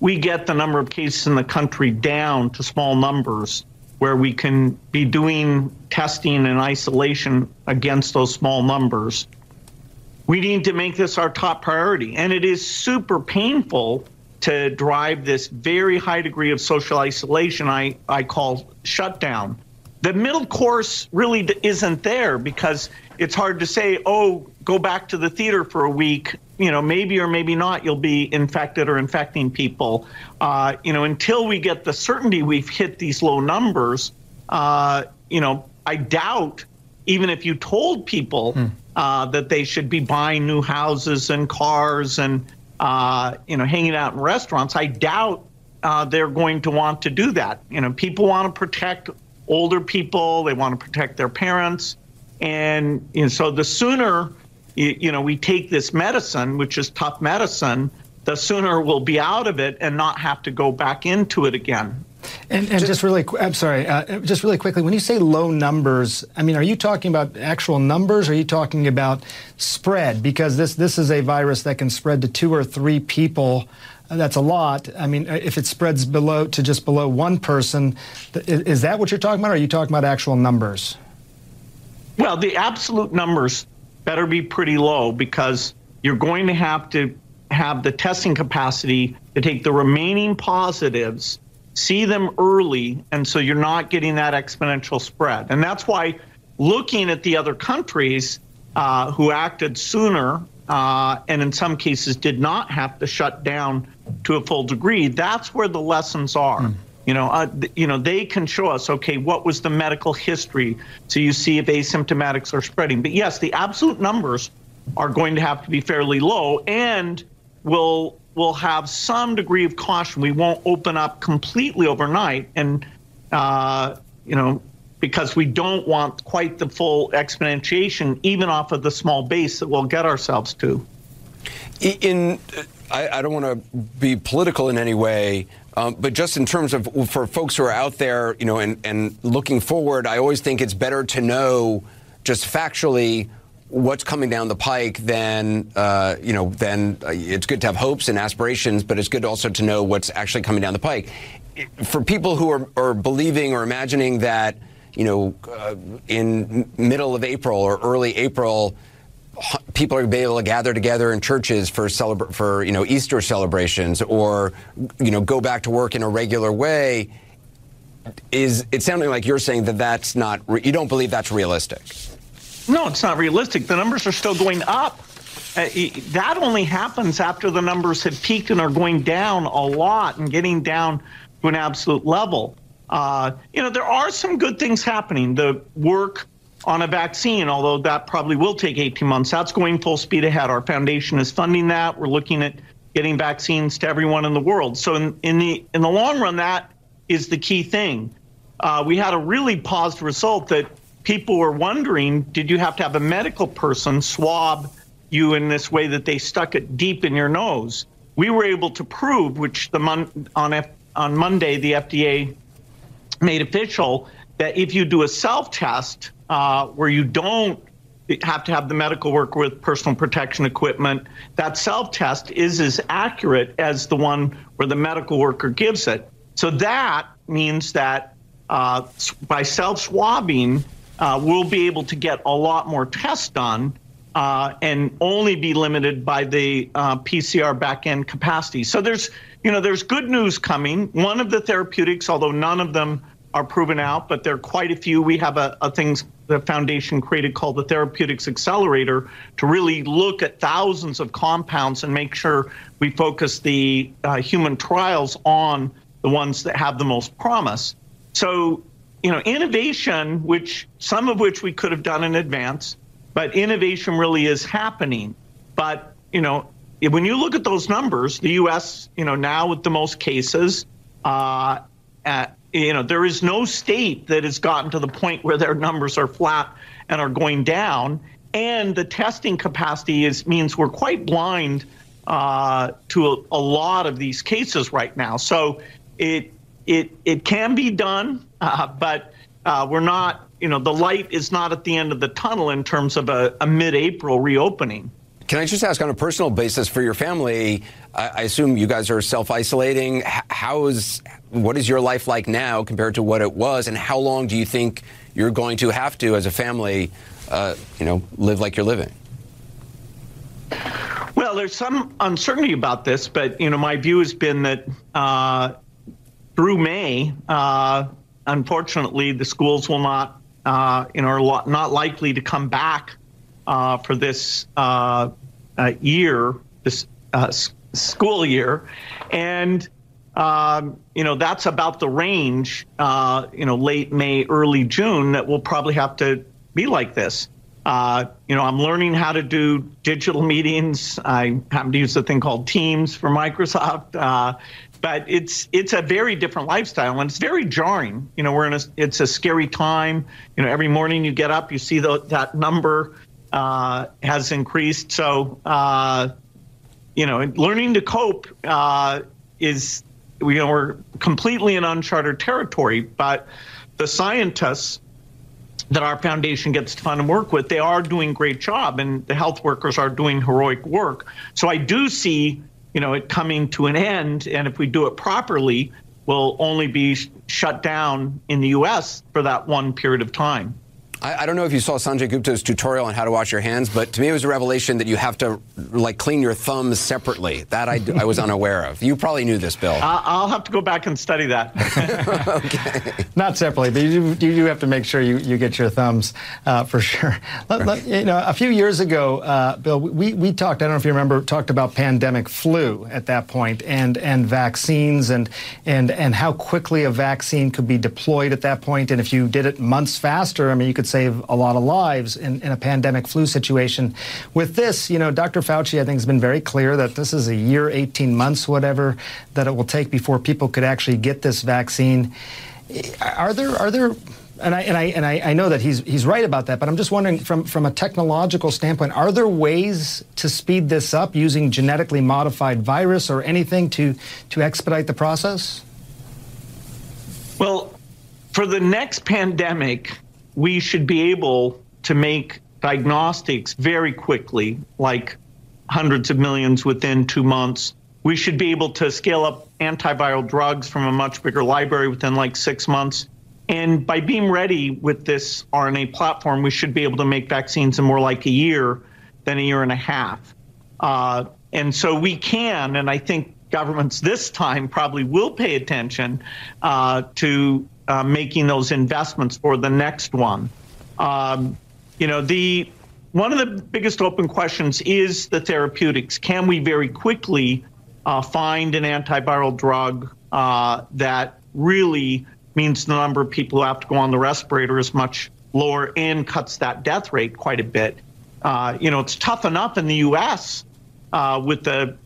we get the number of cases in the country down to small numbers, where we can be doing testing and isolation against those small numbers we need to make this our top priority. And it is super painful to drive this very high degree of social isolation I, I call shutdown. The middle course really isn't there because it's hard to say, oh, go back to the theater for a week. You know, maybe or maybe not you'll be infected or infecting people. Uh, you know, until we get the certainty we've hit these low numbers, uh, you know, I doubt even if you told people hmm uh, that they should be buying new houses and cars and uh, you know hanging out in restaurants. I doubt uh, they're going to want to do that. You know, people want to protect older people. They want to protect their parents, and you know, so the sooner you, you know we take this medicine, which is tough medicine, the sooner we'll be out of it and not have to go back into it again. And, and just, just, really, I'm sorry, uh, just really quickly, when you say low numbers, I mean, are you talking about actual numbers? Or are you talking about spread? Because this this is a virus that can spread to two or three people. Uh, that's a lot. I mean, uh, if it spreads below to just below one person, is, is that what you're talking about? Or are you talking about actual numbers? Well, the absolute numbers better be pretty low because you're going to have to have the testing capacity to take the remaining positives see them early, and so you're not getting that exponential spread. And that's why looking at the other countries uh, who acted sooner uh, and in some cases did not have to shut down to a full degree, that's where the lessons are. Mm. You know, uh, th- you know, they can show us, okay, what was the medical history, so you see if asymptomatics are spreading. But yes, the absolute numbers are going to have to be fairly low, and will will have some degree of caution. We won't open up completely overnight, and uh, you know, because we don't want quite the full exponentiation, even off of the small base that we'll get ourselves to. In, I, I don't want to be political in any way. Um, but just in terms of for folks who are out there, you know, and, and looking forward, I always think it's better to know just factually what's coming down the pike, then uh, you know, then uh, it's good to have hopes and aspirations, but it's good also to know what's actually coming down the pike. For people who are, are believing or imagining that, you know, uh, in middle of April or early April, people are going to be able to gather together in churches for celebra- for you know Easter celebrations or you know go back to work in a regular way. Is it sounding like you're saying that that's not you don't believe that's realistic? No, it's not realistic. The numbers are still going up. Uh, that only happens after the numbers have peaked and are going down a lot and getting down to an absolute level. Uh, you know, there are some good things happening. The work on a vaccine, although that probably will take 18 months, that's going full speed ahead. Our foundation is funding that. We're looking at getting vaccines to everyone in the world. So in, in the in the long run, that is the key thing. Uh, we had a really positive result that people were wondering: Did you have to have a medical person swab you in this way that they stuck it deep in your nose? We were able to prove, which the mon- on F- on Monday the FDA made official, that if you do a self test uh, where you don't have to have the medical worker with personal protection equipment. That self test is as accurate as the one where the medical worker gives it. So that means that uh, by self swabbing, uh, we'll be able to get a lot more tests done uh, and only be limited by the uh, PCR backend capacity. So there's, you know, there's good news coming. One of the therapeutics, although none of them are proven out, but there are quite a few. We have a, a things the foundation created called the Therapeutics Accelerator to really look at thousands of compounds and make sure we focus the uh, human trials on the ones that have the most promise. So, you know, innovation, which some of which we could have done in advance, but innovation really is happening. But, you know, when you look at those numbers, the U.S., you know, now with the most cases, uh, at, you know, there is no state that has gotten to the point where their numbers are flat and are going down. And the testing capacity is means we're quite blind uh, to a, a, lot of these cases right now. So it it it can be done, uh, but uh, we're not. You know, the light is not at the end of the tunnel in terms of a, a mid-April reopening. Can I just ask on a personal basis for your family? I, assume you guys are self-isolating. How is what is your life like now compared to what it was, and how long do you think you're going to have to, as a family, uh, you know, live like you're living? Well, there's some uncertainty about this, but you know, my view has been that uh, through May, uh, unfortunately, the schools will not, uh, you know, are not likely to come back uh, for this uh, uh, year, this school year, and um, you know that's about the range. you know, late May, early June, that we'll probably have to be like this. Uh, you know, I'm learning how to do digital meetings. I happen to use a thing called Teams for Microsoft. Uh, but it's it's a very different lifestyle and it's very jarring. You know, we're in a it's a scary time. You know, every morning you get up, you see the, that number uh, has increased. So, uh, you know, learning to cope uh, is, you know, we're completely in uncharted territory. But the scientists that our foundation gets to fund and work with, they are doing great job, and the health workers are doing heroic work. So I do see, you know, it coming to an end, and if we do it properly, we'll only be sh- shut down in the U.S. for that one period of time. I, I, don't know if you saw Sanjay Gupta's tutorial on how to wash your hands, but to me it was a revelation that you have to like clean your thumbs separately. That I, I was unaware of. You probably knew this, Bill. I'll have to go back and study that. okay. Not separately, but you do, you do have to make sure you, you get your thumbs uh, for sure. Let, let, you know, a few years ago, uh, Bill, we, we talked, I don't know if you remember, talked about pandemic flu at that point and, and vaccines and, and, and how quickly a vaccine could be deployed at that point. And if you did it months faster, I mean, you could save a lot of lives in, in a pandemic flu situation. With this, you know, Dr. Fauci, I think, has been very clear that this is a year, 18 months, whatever, that it will take before people could actually get this vaccine. Are there, are there, and I and I and I, I, know that he's he's right about that, but I'm just wondering from from a technological standpoint, are there ways to speed this up using genetically modified virus or anything to to expedite the process? Well, for the next pandemic, we should be able to make diagnostics very quickly, like hundreds of millions within two months. We should be able to scale up antiviral drugs from a much bigger library within like six months. And by being ready with this RNA platform, we should be able to make vaccines in more like a year than a year and a half. Uh, and so we can, and I think governments this time probably will pay attention uh, to uh, making those investments for the next one. Um, you know, the one of the biggest open questions is the therapeutics. Can we very quickly uh, find an antiviral drug uh, that really means the number of people who have to go on the respirator is much lower and cuts that death rate quite a bit? Uh, you know, it's tough enough in the U.S. Uh, with the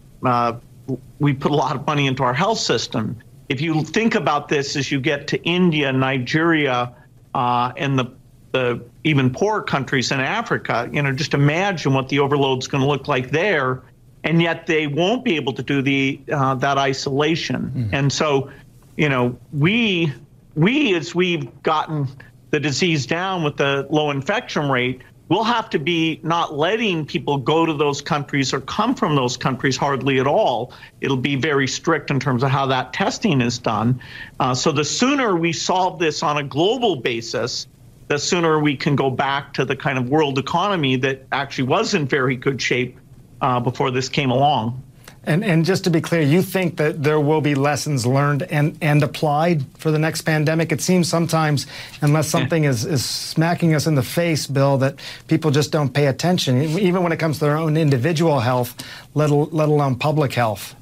we put a lot of money into our health system. If you think about this as you get to India, Nigeria, uh, and the the even poorer countries in Africa, you know, just imagine what the overload's going to look like there, and yet they won't be able to do the uh, that isolation. Mm. And so, you know, we we as we've gotten the disease down with the low infection rate, we'll have to be not letting people go to those countries or come from those countries hardly at all. It'll be very strict in terms of how that testing is done. Uh, so the sooner we solve this on a global basis, the sooner we can go back to the kind of world economy that actually was in very good shape uh, before this came along. And, and just to be clear, you think that there will be lessons learned and, and applied for the next pandemic? It seems sometimes, unless something is, is smacking us in the face, Bill, that people just don't pay attention, even when it comes to their own individual health, let, let alone public health.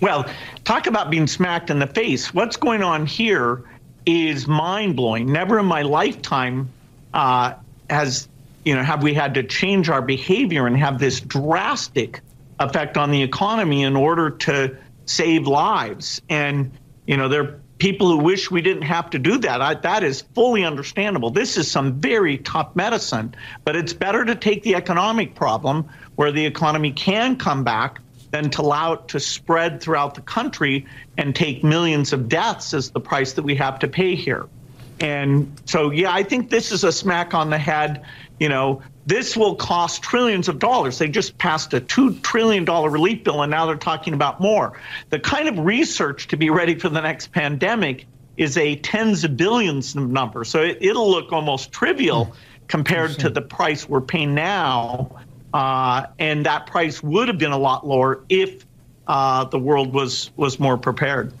Well, talk about being smacked in the face. What's going on here is mind blowing. Never in my lifetime uh, has you know have we had to change our behavior and have this drastic effect on the economy in order to save lives. And you know there are people who wish we didn't have to do that. I, that is fully understandable. This is some very tough medicine, but it's better to take the economic problem where the economy can come back than to allow it to spread throughout the country and take millions of deaths as the price that we have to pay here. And so, yeah, I think this is a smack on the head. You know, this will cost trillions of dollars. They just passed a $2 trillion relief bill, and now they're talking about more. The kind of research to be ready for the next pandemic is a tens of billions number. So it, will look almost trivial compared to the price we're paying now uh, and that price would have been a lot lower if uh, the world was was more prepared.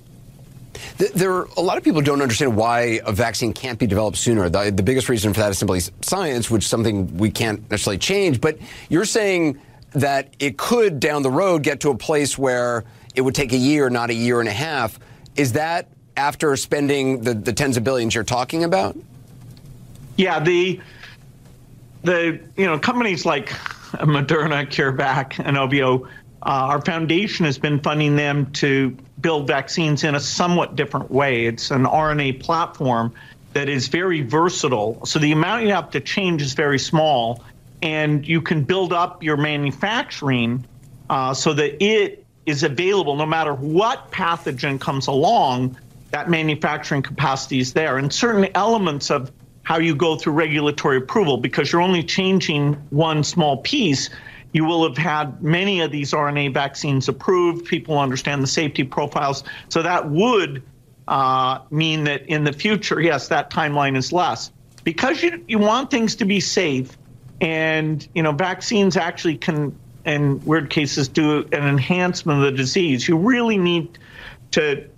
There are a lot of people don't understand why a vaccine can't be developed sooner. The, the biggest reason for that is simply science, which is something we can't necessarily change. But you're saying that it could down the road get to a place where it would take a year, not a year and a half. Is that after spending the, the tens of billions you're talking about? Yeah, the the you know companies like Moderna, CureVac, Inovio, uh, our foundation has been funding them to build vaccines in a somewhat different way. It's an RNA platform that is very versatile. So the amount you have to change is very small, and you can build up your manufacturing uh, so that it is available no matter what pathogen comes along. That manufacturing capacity is there, and certain elements of how you go through regulatory approval because you're only changing one small piece. You will have had many of these RNA vaccines approved. People understand the safety profiles. So that would uh, mean that in the future, yes, that timeline is less. Because you, you want things to be safe, and you know vaccines actually can, in weird cases, do an enhancement of the disease. You really need to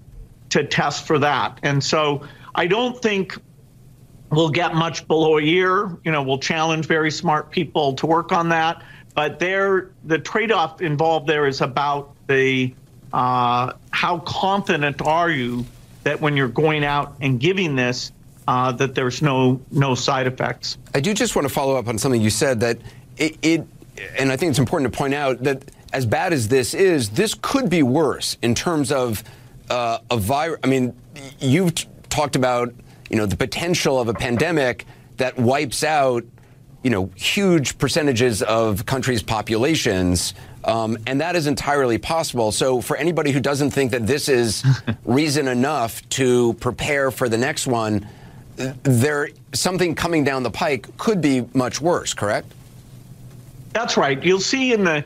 to test for that. And so I don't think We'll get much below a year. You know, we'll challenge very smart people to work on that. But there, the trade-off involved there is about the uh, how confident are you that when you're going out and giving this, uh, that there's no no side effects. I do just want to follow up on something you said that it, it and I think it's important to point out that as bad as this is, this could be worse in terms of uh, a virus. I mean, you've t- talked about you know, the potential of a pandemic that wipes out, you know, huge percentages of countries' populations. Um, and that is entirely possible. So, for anybody who doesn't think that this is reason enough to prepare for the next one, there something coming down the pike could be much worse. Correct? That's right. You'll see in the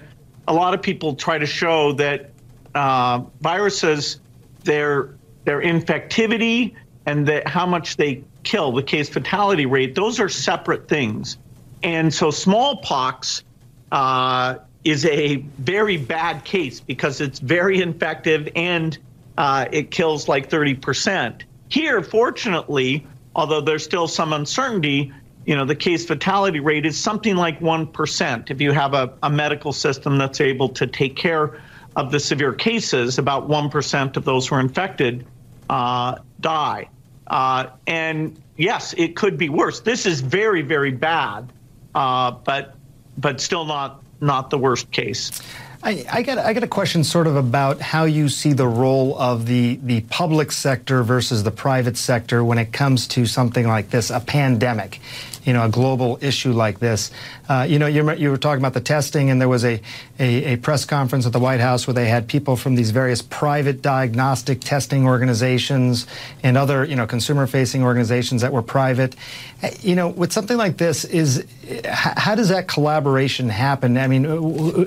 a lot of people try to show that uh, viruses their their infectivity and the, how much they kill, the case fatality rate, those are separate things. And so smallpox uh, is a very bad case because it's very infective and uh, it kills like 30%. Here, fortunately, although there's still some uncertainty, you know, the case fatality rate is something like 1%. If you have a, a medical system that's able to take care of the severe cases, about 1% of those who are infected uh, die. Uh, and yes, it could be worse. This is very, very bad, uh, but but still not not the worst case. I, I, got I got a question sort of about how you see the role of the the public sector versus the private sector when it comes to something like this, a pandemic you know, a global issue like this. Uh, you know, you, you were talking about the testing, and there was a, a, a, press conference at the White House where they had people from these various private diagnostic testing organizations and other, you know, consumer-facing organizations that were private. Uh, you know, with something like this, is how does that collaboration happen? I mean,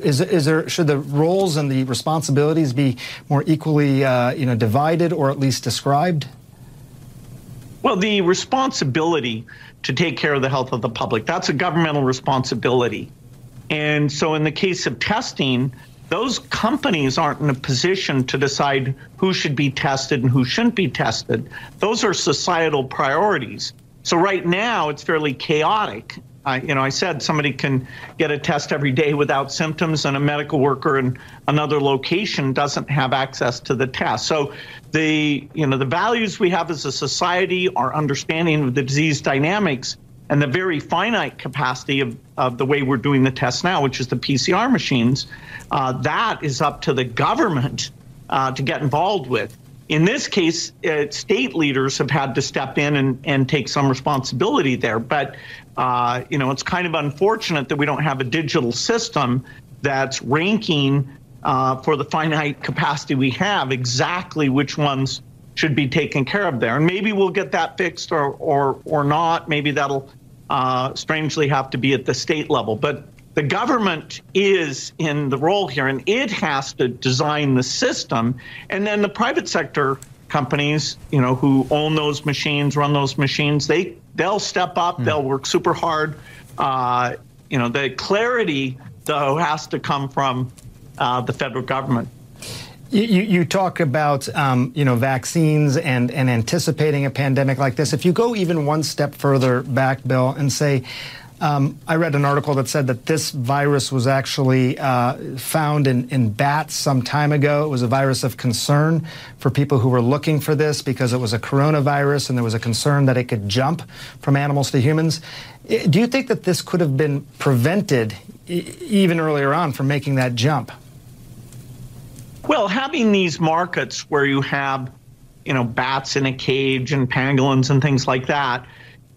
is, is there should the roles and the responsibilities be more equally, uh, you know, divided or at least described? Well, the responsibility to take care of the health of the public. That's a governmental responsibility. And so, in the case of testing, those companies aren't in a position to decide who should be tested and who shouldn't be tested. Those are societal priorities. So, right now, it's fairly chaotic. Uh, you know, I said somebody can get a test every day without symptoms, and a medical worker in another location doesn't have access to the test. So, the you know the values we have as a society, our understanding of the disease dynamics, and the very finite capacity of, of the way we're doing the tests now, which is the PCR machines, uh, that is up to the government uh, to get involved with. In this case, uh, state leaders have had to step in and, and take some responsibility there. But, uh, you know, it's kind of unfortunate that we don't have a digital system that's ranking uh, for the finite capacity we have, exactly which ones should be taken care of there. And maybe we'll get that fixed or, or, or not. Maybe that'll uh, strangely have to be at the state level. But the government is in the role here, and it has to design the system. And then the private sector companies, you know, who own those machines, run those machines, they they'll step up. Mm. They'll work super hard. Uh, you know, the clarity though has to come from uh, the federal government. You, you, talk about um, you know vaccines and, and anticipating a pandemic like this. If you go even one step further back, Bill, and say, um, I read an article that said that this virus was actually uh, found in, in bats some time ago. It was a virus of concern for people who were looking for this because it was a coronavirus and there was a concern that it could jump from animals to humans. Do you think that this could have been prevented even earlier on from making that jump? Well, having these markets where you have, you know, bats in a cage and pangolins and things like that,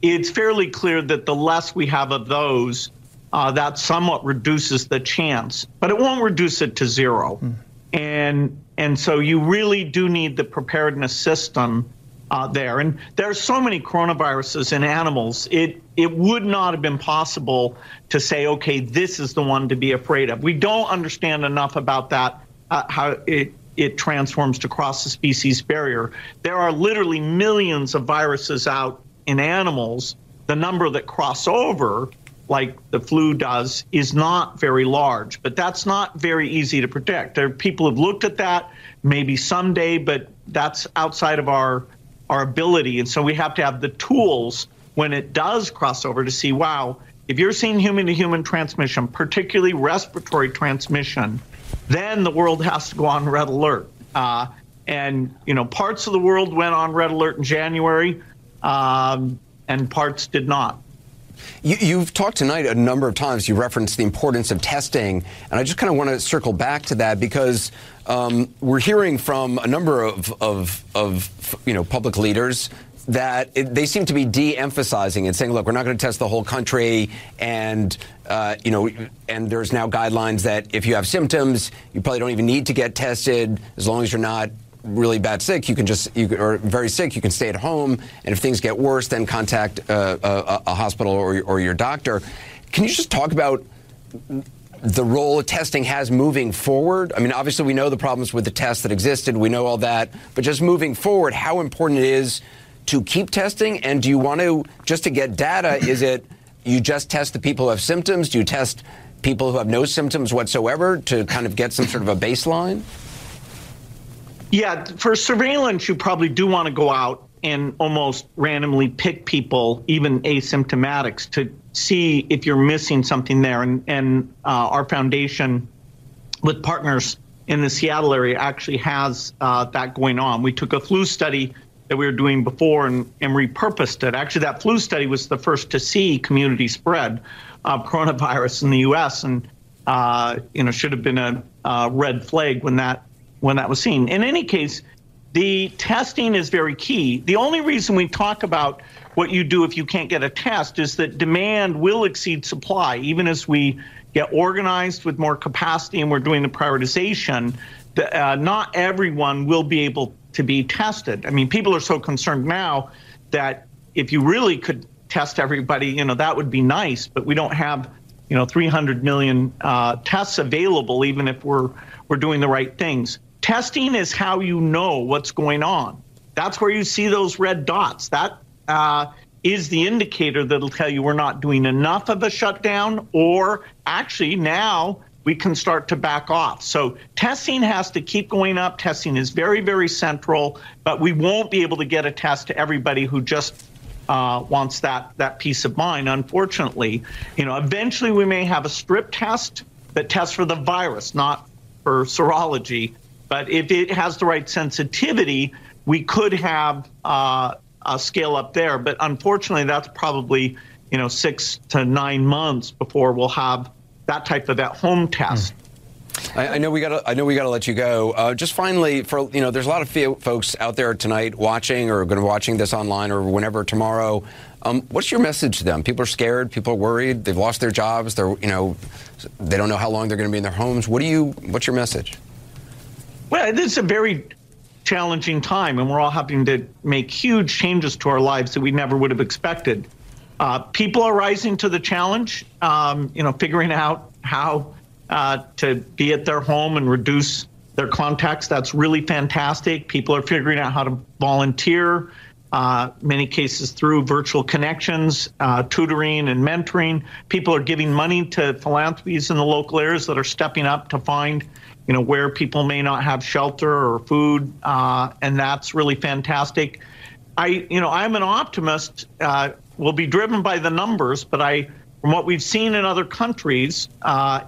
it's fairly clear that the less we have of those, uh, that somewhat reduces the chance, but it won't reduce it to zero. Mm. And and so you really do need the preparedness system uh, there. And there are so many coronaviruses in animals. It it would not have been possible to say, okay, this is the one to be afraid of. We don't understand enough about that uh, how it it transforms to cross the species barrier. There are literally millions of viruses out in animals. The number that cross over, like the flu does, is not very large, but that's not very easy to predict. There people have looked at that, maybe someday, but that's outside of our our ability, and so we have to have the tools when it does cross over to see, wow, if you're seeing human to human transmission, particularly respiratory transmission, then the world has to go on red alert. Uh, and you know, parts of the world went on red alert in January, um, and parts did not. You, have talked tonight a number of times. You referenced the importance of testing, and I just kind of want to circle back to that because um, we're hearing from a number of, of, of you know public leaders that it, they seem to be de-emphasizing and saying, "Look, we're not going to test the whole country," and uh, you know, and there's now guidelines that if you have symptoms, you probably don't even need to get tested as long as you're not really bad sick, you can just you or very sick, you can stay at home, and if things get worse, then contact uh, a, a, hospital or, or your doctor. Can you just talk about the role testing has moving forward? I mean, obviously, we know the problems with the tests that existed. We know all that. But just moving forward, how important it is to keep testing? And do you want to, just to get data, is it you just test the people who have symptoms? Do you test people who have no symptoms whatsoever to kind of get some sort of a baseline? Yeah, for surveillance, you probably do want to go out and almost randomly pick people, even asymptomatics, to see if you're missing something there. And, and uh, our foundation, with partners in the Seattle area, actually has uh, that going on. We took a flu study that we were doing before and, and repurposed it. Actually, that flu study was the first to see community spread of coronavirus in the U.S. and uh, you know should have been a, uh, red flag when that when that was seen. In any case, the testing is very key. The only reason we talk about what you do if you can't get a test is that demand will exceed supply, even as we get organized with more capacity and we're doing the prioritization. Uh, not everyone will be able to be tested. I mean, people are so concerned now that if you really could test everybody, you know, that would be nice, but we don't have, you know, 300 million uh, tests available, even if we're we're doing the right things. Testing is how you know what's going on. That's where you see those red dots. That uh, is the indicator that'll tell you we're not doing enough of a shutdown, or actually now we can start to back off. So testing has to keep going up. Testing is very, very central, but we won't be able to get a test to everybody who just uh, wants that that peace of mind. Unfortunately, you know, eventually we may have a strip test that tests for the virus, not for serology. But if it has the right sensitivity, we could have uh, a scale up there. But unfortunately, that's probably you know six to nine months before we'll have that type of at home test. Mm. I, I, know we got. I know we got to let you go. Uh, just finally, for you know, there's a lot of folks out there tonight watching or going to watching this online or whenever tomorrow. Um, what's your message to them? People are scared. People are worried. They've lost their jobs. They're you know, they don't know how long they're going to be in their homes. What do you? What's your message? Well, it's a very challenging time, and we're all having to make huge changes to our lives that we never would have expected. Uh, people are rising to the challenge. Um, you know, figuring out how uh, to be at their home and reduce their contacts. That's really fantastic. People are figuring out how to volunteer. Uh, many cases through virtual connections, uh, tutoring, and mentoring. People are giving money to philanthropies in the local areas that are stepping up to find, you know, where people may not have shelter or food, uh, and that's really fantastic. I, you know, I'm an optimist. Uh, will be driven by the numbers, but I, from what we've seen in other countries, uh,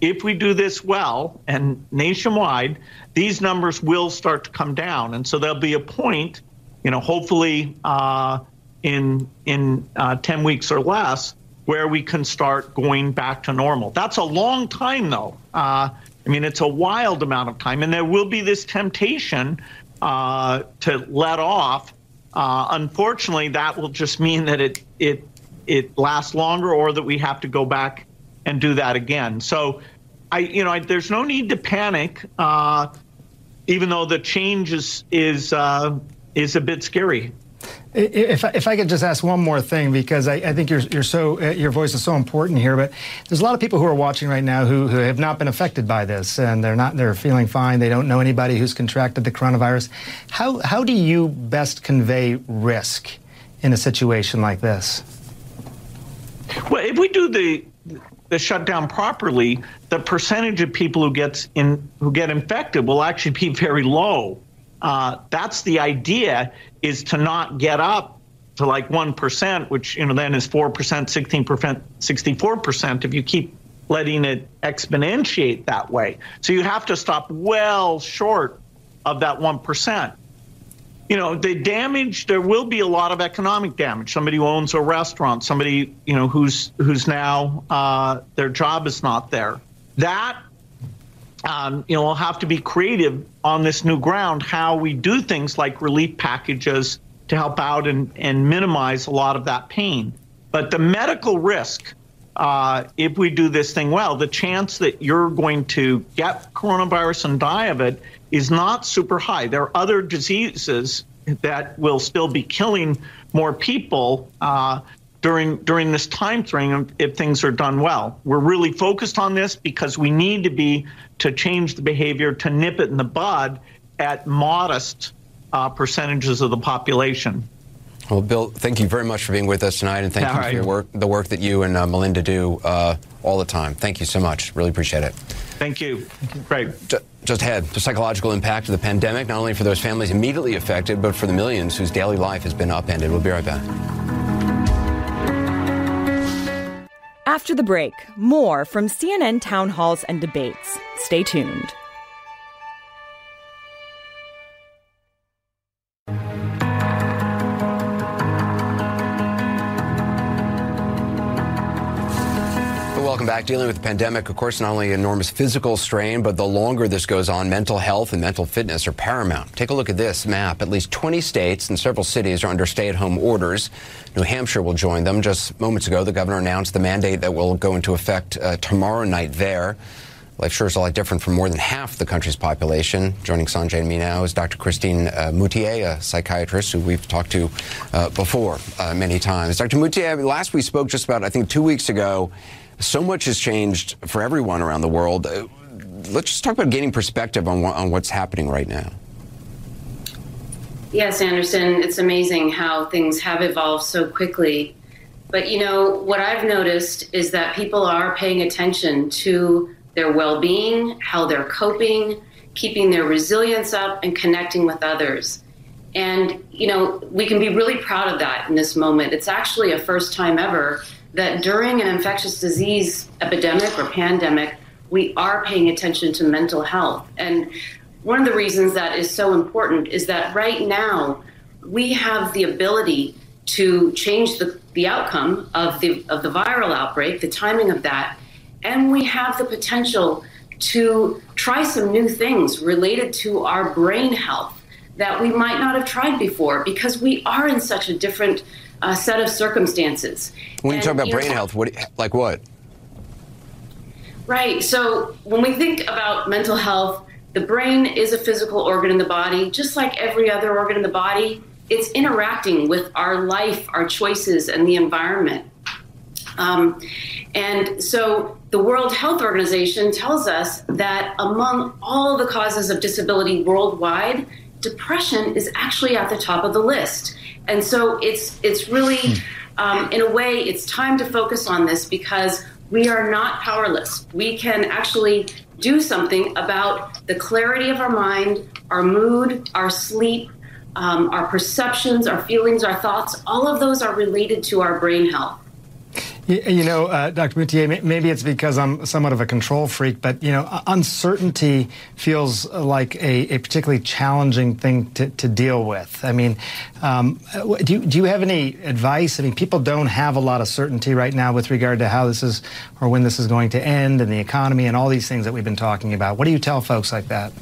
if we do this well and nationwide, these numbers will start to come down. And so there'll be a point, you know, hopefully uh, in in uh, 10 weeks or less, where we can start going back to normal. That's a long time, though. Uh, I mean, it's a wild amount of time, and there will be this temptation uh, to let off. Uh, unfortunately, that will just mean that it it it lasts longer, or that we have to go back and do that again. So I, you know, I, there's no need to panic, uh, even though the change is is uh, is a bit scary. If, if I could just ask one more thing, because I, I think you're, you're so uh, your voice is so important here, but there's a lot of people who are watching right now who, who have not been affected by this, and they're not they're feeling fine. They don't know anybody who's contracted the coronavirus. How how do you best convey risk in a situation like this? Well, if we do the the shutdown properly, the percentage of people who gets in who get infected will actually be very low. Uh, that's the idea: is to not get up to like one percent, which you know then is four percent, sixteen percent, sixty-four percent. If you keep letting it exponentiate that way, so you have to stop well short of that one percent you know, the damage there will be a lot of economic damage. Somebody who owns a restaurant, somebody you know who's who's now uh, their job is not there. That um, you know we'll have to be creative on this new ground. How we do things like relief packages to help out and and minimize a lot of that pain. But the medical risk uh, if we do this thing well, the chance that you're going to get coronavirus and die of it is not super high. There are other diseases that will still be killing more people uh, during during this time frame if things are done well. We're really focused on this because we need to be to change the behavior to nip it in the bud at modest uh, percentages of the population. Well, Bill, thank you very much for being with us tonight, and thank all you right. for your work, the work that you and uh, Melinda do uh, all the time. Thank you so much. Really appreciate it. Thank you. Thank you. Great. Just ahead, the psychological impact of the pandemic, not only for those families immediately affected, but for the millions whose daily life has been upended. We'll be right back. After the break, more from CNN town halls and debates. Stay tuned. Welcome back. Dealing with the pandemic, of course, not only enormous physical strain, but the longer this goes on, mental health and mental fitness are paramount. Take a look at this map. At least 20 states and several cities are under stay at home orders. New Hampshire will join them. Just moments ago, the governor announced the mandate that will go into effect uh, tomorrow night there. Life sure is a lot different from more than half the country's population. Joining Sanjay and me now is Dr. Christine uh, Moutier, a psychiatrist who we've talked to uh, before uh, many times. Dr. Moutier, last we spoke just about, I think, two weeks ago. So much has changed for everyone around the world. Uh, let's just talk about gaining perspective on, on what's happening right now. Yes, Anderson, it's amazing how things have evolved so quickly. But you know, what I've noticed is that people are paying attention to their well being, how they're coping, keeping their resilience up, and connecting with others. And, you know, we can be really proud of that in this moment. It's actually a first time ever that during an infectious disease epidemic or pandemic, we are paying attention to mental health. And one of the reasons that is so important is that right now we have the ability to change the, the outcome of the, of the viral outbreak, the timing of that, and we have the potential to try some new things related to our brain health that we might not have tried before because we are in such a different uh, set of circumstances. When and, you talk about you brain know, health, what, like what? Right. So when we think about mental health, the brain is a physical organ in the body, just like every other organ in the body. It's interacting with our life, our choices, and the environment. Um, and so the World Health Organization tells us that among all the causes of disability worldwide, depression is actually at the top of the list. And so it's it's really, um, in a way, it's time to focus on this because we are not powerless. We can actually do something about the clarity of our mind, our mood, our sleep, um, our perceptions, our feelings, our thoughts. All of those are related to our brain health. You, know, uh, Dr. Moutier, maybe it's because I'm somewhat of a control freak, but, you know, uncertainty feels like a, a particularly challenging thing to, to, deal with. I mean, um, do, you, do you have any advice? I mean, people don't have a lot of certainty right now with regard to how this is or when this is going to end and the economy and all these things that we've been talking about. What do you tell folks like that?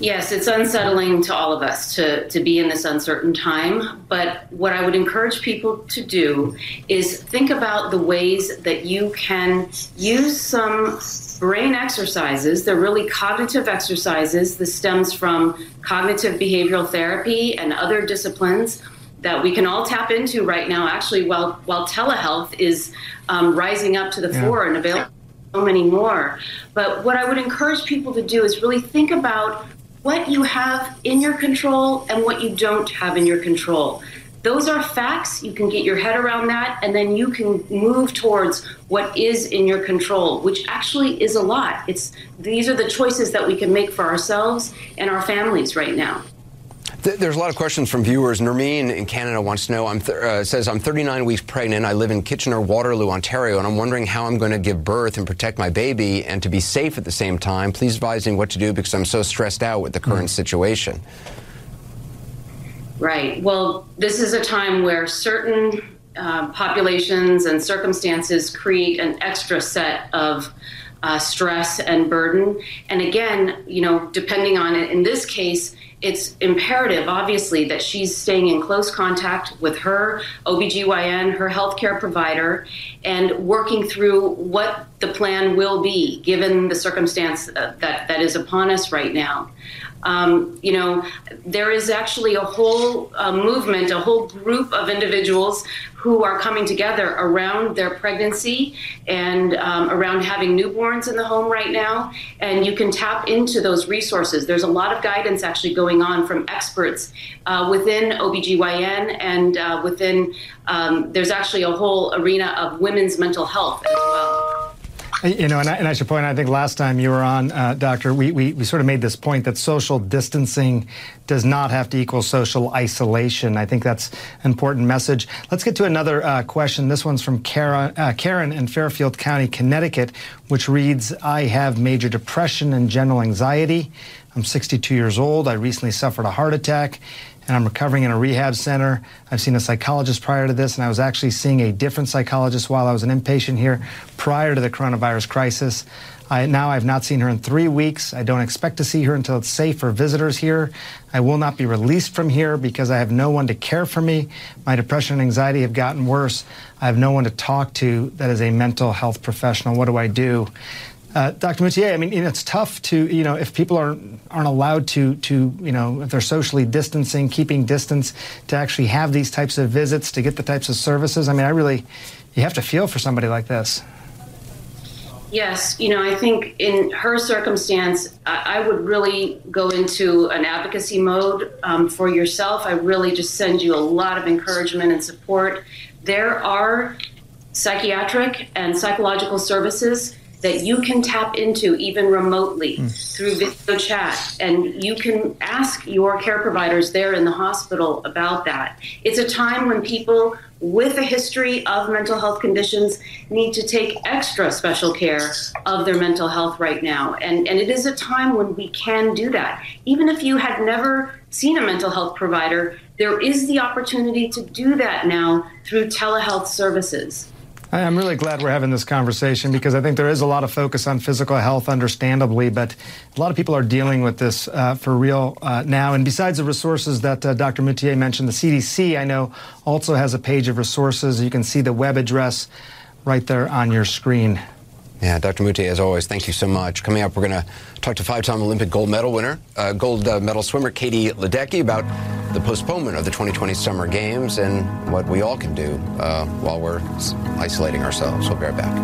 Yes, it's unsettling to all of us to, to be in this uncertain time. But what I would encourage people to do is think about the ways that you can use some brain exercises. They're really cognitive exercises. This stems from cognitive behavioral therapy and other disciplines that we can all tap into right now, actually, while, while telehealth is um, rising up to the yeah. fore and available so many more. But what I would encourage people to do is really think about what you have in your control and what you don't have in your control. Those are facts. You can get your head around that, and then you can move towards what is in your control, which actually is a lot. It's these are the choices that we can make for ourselves and our families right now. There's a lot of questions from viewers. Nermeen in Canada wants to know. I'm th- uh, says I'm 39 weeks pregnant. I live in Kitchener Waterloo, Ontario, and I'm wondering how I'm going to give birth and protect my baby and to be safe at the same time. Please advise me what to do because I'm so stressed out with the current mm. situation. Right. Well, this is a time where certain uh, populations and circumstances create an extra set of uh, stress and burden. And again, you know, depending on it, in this case, it's imperative, obviously, that she's staying in close contact with her OBGYN, her healthcare provider, and working through what the plan will be given the circumstance uh, that, that is upon us right now. Um, you know, there is actually a whole uh, movement, a whole group of individuals who are coming together around their pregnancy and um, around having newborns in the home right now. And you can tap into those resources. There's a lot of guidance actually going on from experts uh, within OBGYN and uh, within, um, there's actually a whole arena of women's mental health as well. You know, and I, and I, should point I think last time you were on, uh, Doctor, we, we, we, sort of made this point that social distancing does not have to equal social isolation. I think that's an important message. Let's get to another uh, question. This one's from uh, Karen in Fairfield County, Connecticut. which reads I have major depression and general anxiety. I'm 62 years old. I recently suffered a heart attack and I'm recovering in a rehab center. I've seen a psychologist prior to this, and I was actually seeing a different psychologist while I was an inpatient here prior to the coronavirus crisis. I, now I've not seen her in three weeks. I don't expect to see her until it's safe for visitors here. I will not be released from here because I have no one to care for me. My depression and anxiety have gotten worse. I have no one to talk to that is a mental health professional. What do I do? Uh, Dr. Moutier, I mean, you know, it's tough to, you know, if people aren't aren't allowed to, to, you know, if they're socially distancing, keeping distance, to actually have these types of visits, to get the types of services. I mean, I really, you have to feel for somebody like this. Yes, you know, I think in her circumstance, I, I would really go into an advocacy mode um, for yourself. I really just send you a lot of encouragement and support. There are psychiatric and psychological services that you can tap into even remotely mm. through video chat. And you can ask your care providers there in the hospital about that. It's a time when people with a history of mental health conditions need to take extra special care of their mental health right now. And, and it is a time when we can do that. Even if you had never seen a mental health provider, there is the opportunity to do that now through telehealth services. I'm really glad we're having this conversation because I think there is a lot of focus on physical health, understandably, but a lot of people are dealing with this uh, for real uh, now. And besides the resources that uh, Dr. Moutier mentioned, the CDC, I know, also has a page of resources. You can see the web address right there on your screen. Yeah, Dr. Moutier, as always, thank you so much. Coming up, we're going to talk to five-time Olympic gold medal winner, uh, gold uh, medal swimmer Katie Ledecky about the postponement of the 2020 Summer Games and what we all can do uh, while we're isolating ourselves. We'll be right back.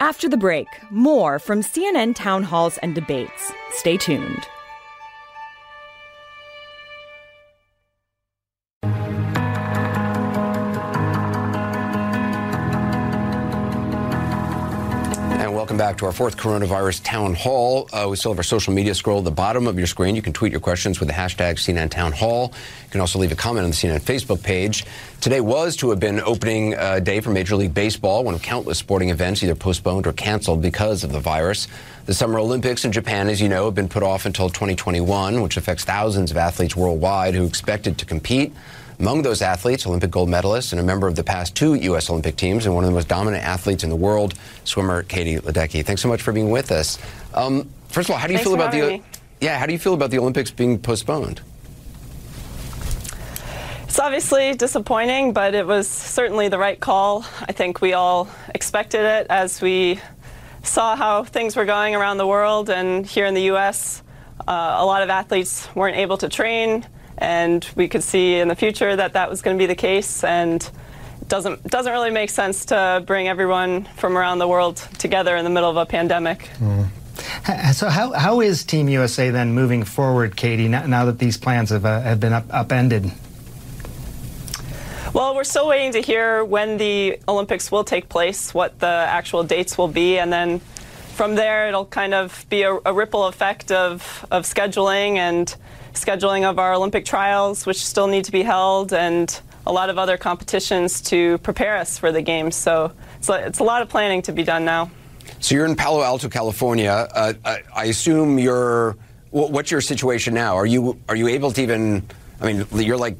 After the break, more from CNN town halls and debates. Stay tuned. Back to our fourth coronavirus town hall. Uh, we still have our social media scroll at the bottom of your screen. You can tweet your questions with the hashtag CNN Town Hall. You can also leave a comment on the CNN Facebook page. Today was to have been opening uh, day for Major League Baseball, one of countless sporting events either postponed or canceled because of the virus. The Summer Olympics in Japan, as you know, have been put off until 2021, which affects thousands of athletes worldwide who expected to compete. Among those athletes, Olympic gold medalist and a member of the past two U.S. Olympic teams and one of the most dominant athletes in the world, swimmer Katie Ledecky. Thanks so much for being with us. Um, first of all, how do you Thanks feel about the me. yeah? How do you feel about the Olympics being postponed? It's obviously disappointing, but it was certainly the right call. I think we all expected it as we saw how things were going around the world and here in the U.S. Uh, a lot of athletes weren't able to train and we could see in the future that that was going to be the case and doesn't doesn't really make sense to bring everyone from around the world together in the middle of a pandemic. Mm. So how, how is Team USA then moving forward, Katie, now, now that these plans have, uh, have been up, upended? Well, we're still waiting to hear when the Olympics will take place, what the actual dates will be, and then from there it'll kind of be a, a ripple effect of, of scheduling and scheduling of our Olympic trials, which still need to be held, and a lot of other competitions to prepare us for the games. So it's a, it's a lot of planning to be done now. So you're in Palo Alto, California. Uh, I, I, assume you're. What's your situation now? Are you are you able to even? I mean, you're like.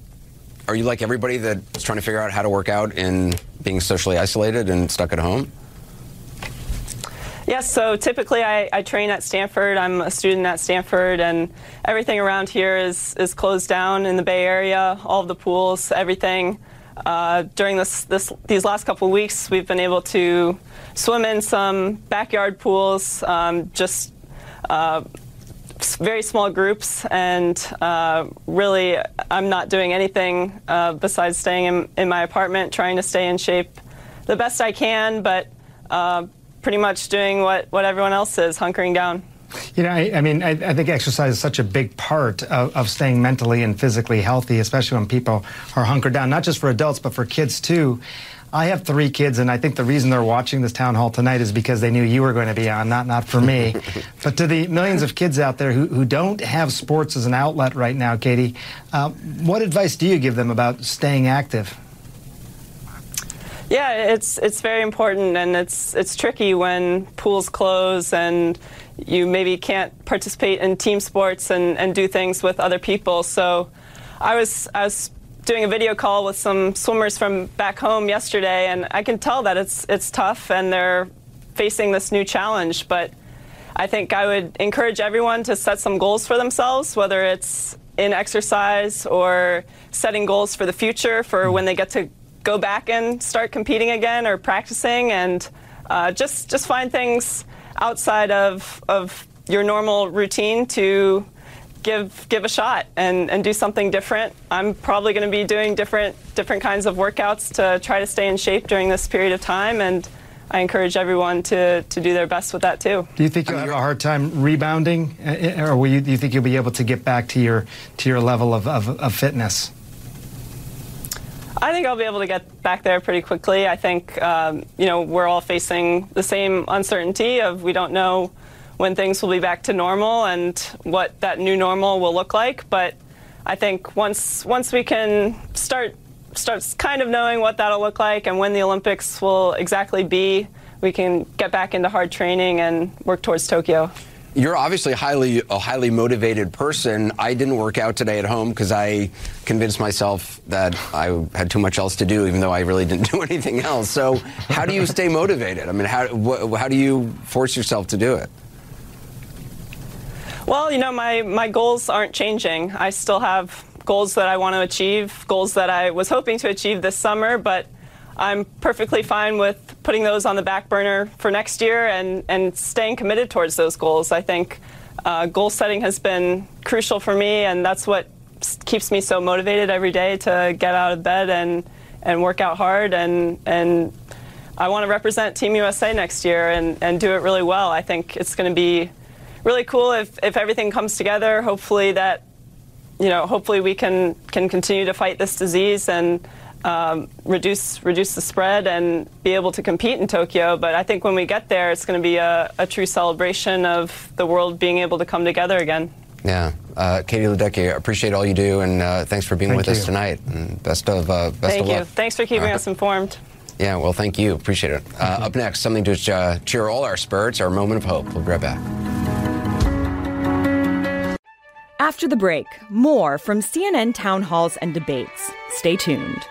Are you like everybody that's trying to figure out how to work out in being socially isolated and stuck at home? Yes, so typically I, I, train at Stanford. I'm a student at Stanford, and everything around here is, is closed down in the Bay Area, all of the pools, everything. Uh, during this, this, these last couple weeks, we've been able to swim in some backyard pools, um, just uh, very small groups, and uh, really, I'm not doing anything uh, besides staying in, in, my apartment, trying to stay in shape the best I can, but uh, pretty much doing what, what everyone else is, hunkering down. You know, I, I mean, I, I, think exercise is such a big part of, of, staying mentally and physically healthy, especially when people are hunkered down, not just for adults, but for kids too. I have three kids, and I think the reason they're watching this town hall tonight is because they knew you were going to be on, not not for me. but to the millions of kids out there who, who don't have sports as an outlet right now, Katie, uh, what advice do you give them about staying active? Yeah, it's it's very important, and it's it's tricky when pools close and you maybe can't participate in team sports and, and do things with other people. So, I was I was doing a video call with some swimmers from back home yesterday, and I can tell that it's it's tough and they're facing this new challenge. But I think I would encourage everyone to set some goals for themselves, whether it's in exercise or setting goals for the future for when they get to go back and start competing again or practicing, and uh, just just find things outside of of your normal routine to give give a shot and, and do something different. I'm probably going to be doing different different kinds of workouts to try to stay in shape during this period of time, and I encourage everyone to, to do their best with that too. Do you think you'll have a hard time rebounding, uh, or will you, do you think you'll be able to get back to your to your level of, of, of fitness? I think I'll be able to get back there pretty quickly. I think um, you know we're all facing the same uncertainty of we don't know when things will be back to normal and what that new normal will look like. But I think once once we can start starts kind of knowing what that'll look like and when the Olympics will exactly be, we can get back into hard training and work towards Tokyo. You're obviously highly a highly motivated person. I didn't work out today at home because I convinced myself that I had too much else to do, even though I really didn't do anything else. So, how do you stay motivated? I mean, how wh- how do you force yourself to do it? Well, you know, my my goals aren't changing. I still have goals that I want to achieve, goals that I was hoping to achieve this summer, but I'm perfectly fine with putting those on the back burner for next year and, and staying committed towards those goals. I think uh, goal setting has been crucial for me, and that's what keeps me so motivated every day to get out of bed and, and work out hard. And, and I want to represent Team USA next year and, and do it really well. I think it's going to be really cool if, if everything comes together. Hopefully, that you know, hopefully we can can continue to fight this disease and um, reduce reduce the spread and be able to compete in Tokyo. But I think when we get there, it's going to be a, a true celebration of the world being able to come together again. Yeah, uh, Katie Ledecky, appreciate all you do, and uh, thanks for being Thank with you. us tonight. And best of uh, best Thank of you. luck. Thanks for keeping Uh, us informed. Yeah, well, thank you. Appreciate it. Uh, up next, something to uh, cheer all our spirits, our moment of hope. We'll be right back. After the break, more from CNN town halls and debates. Stay tuned.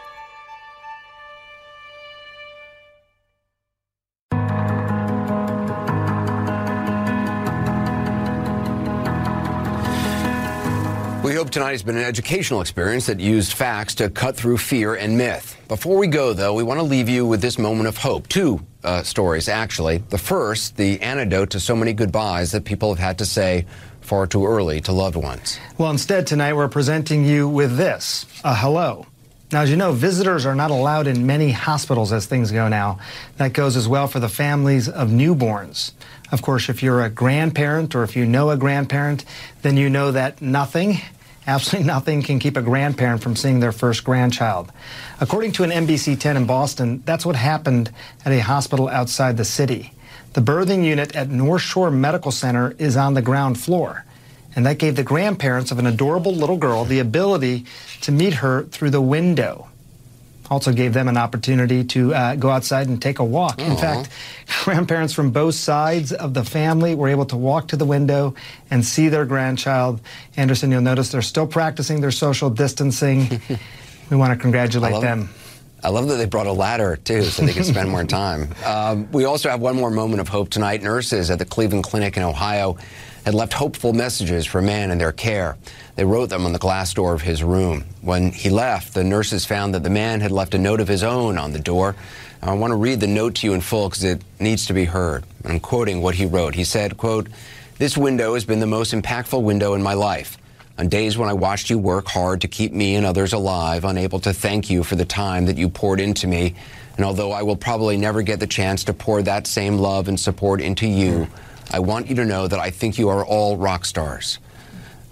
We hope tonight has been an educational experience that used facts to cut through fear and myth. Before we go, though, we want to leave you with this moment of hope. Two uh, stories, actually. The first, the antidote to so many goodbyes that people have had to say far too early to loved ones. Well, instead, tonight we're presenting you with this a hello. Now, as you know, visitors are not allowed in many hospitals as things go now. That goes as well for the families of newborns. Of course, if you're a grandparent or if you know a grandparent, then you know that nothing, absolutely nothing, can keep a grandparent from seeing their first grandchild. According to an NBC 10 in Boston, that's what happened at a hospital outside the city. The birthing unit at North Shore Medical Center is on the ground floor. And that gave the grandparents of an adorable little girl the ability to meet her through the window. Also gave them an opportunity to uh, go outside and take a walk. In fact, grandparents from both sides of the family were able to walk to the window and see their grandchild. Anderson, you'll notice they're still practicing their social distancing. we want to congratulate love- them. I love that they brought a ladder, too, so they can spend more time. Um, we also have one more moment of hope tonight. Nurses at the Cleveland Clinic in Ohio had left hopeful messages for a man in their care. They wrote them on the glass door of his room. When he left, the nurses found that the man had left a note of his own on the door. I want to read the note to you in full because it needs to be heard. I'm quoting what he wrote. He said, quote, This window has been the most impactful window in my life. On days when I watched you work hard to keep me and others alive, unable to thank you for the time that you poured into me, and although I will probably never get the chance to pour that same love and support into you, I want you to know that I think you are all rock stars.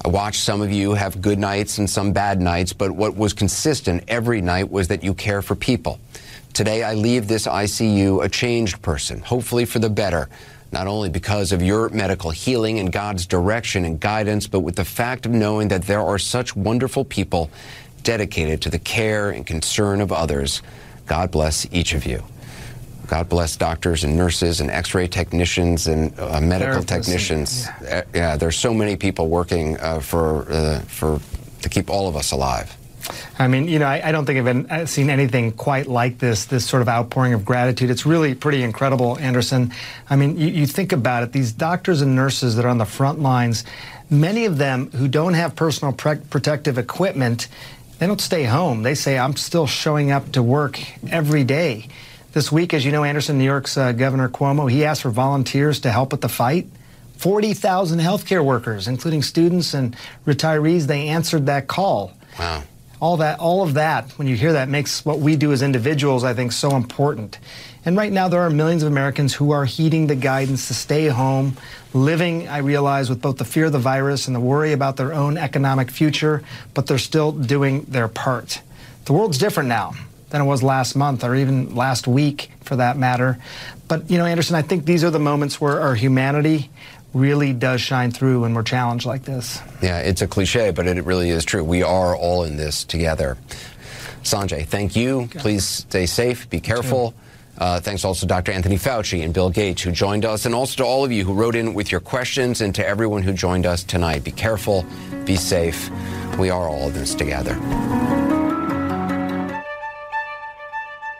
I watched some of you have good nights and some bad nights, but what was consistent every night was that you care for people. Today, I leave this ICU a changed person, hopefully for the better, not only because of your medical healing and God's direction and guidance, but with the fact of knowing that there are such wonderful people dedicated to the care and concern of others. God bless each of you. God bless doctors and nurses and X-ray technicians and uh, medical Therapists. technicians. Yeah. Uh, yeah. there's so many people working uh, for uh, for to keep all of us alive. I mean, you know, I, I don't think I've been, seen anything quite like this, this sort of outpouring of gratitude. It's really pretty incredible, Anderson. I mean, you, you think about it, these doctors and nurses that are on the front lines, many of them who don't have personal pre- protective equipment, they don't stay home. They say, I'm still showing up to work every day. This week, as you know, Anderson, New York's uh, Governor Cuomo, he asked for volunteers to help with the fight. 40,000 healthcare workers, including students and retirees, they answered that call. Wow. All that, all of that, when you hear that, makes what we do as individuals, I think, so important. And right now, there are millions of Americans who are heeding the guidance to stay home, living, I realize, with both the fear of the virus and the worry about their own economic future, but they're still doing their part. The world's different now than it was last month or even last week for that matter. But, you know, Anderson, I think these are the moments where our humanity really does shine through when we're challenged like this. Yeah, it's a cliche, but it really is true. We are all in this together. Sanjay, thank you. Okay. Please stay safe, be careful. Uh, thanks also to Dr. Anthony Fauci and Bill Gates who joined us, and also to all of you who wrote in with your questions, and to everyone who joined us tonight. Be careful, be safe. We are all in this together.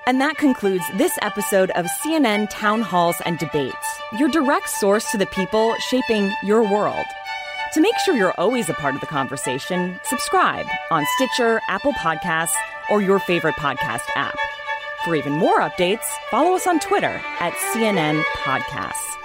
And that concludes this episode of CNN Town Halls and Debates, your direct source to the people shaping your world. To make sure you're always a part of the conversation, subscribe on Stitcher, Apple Podcasts, or your favorite podcast app. For even more updates, follow us on Twitter at CNN Podcasts.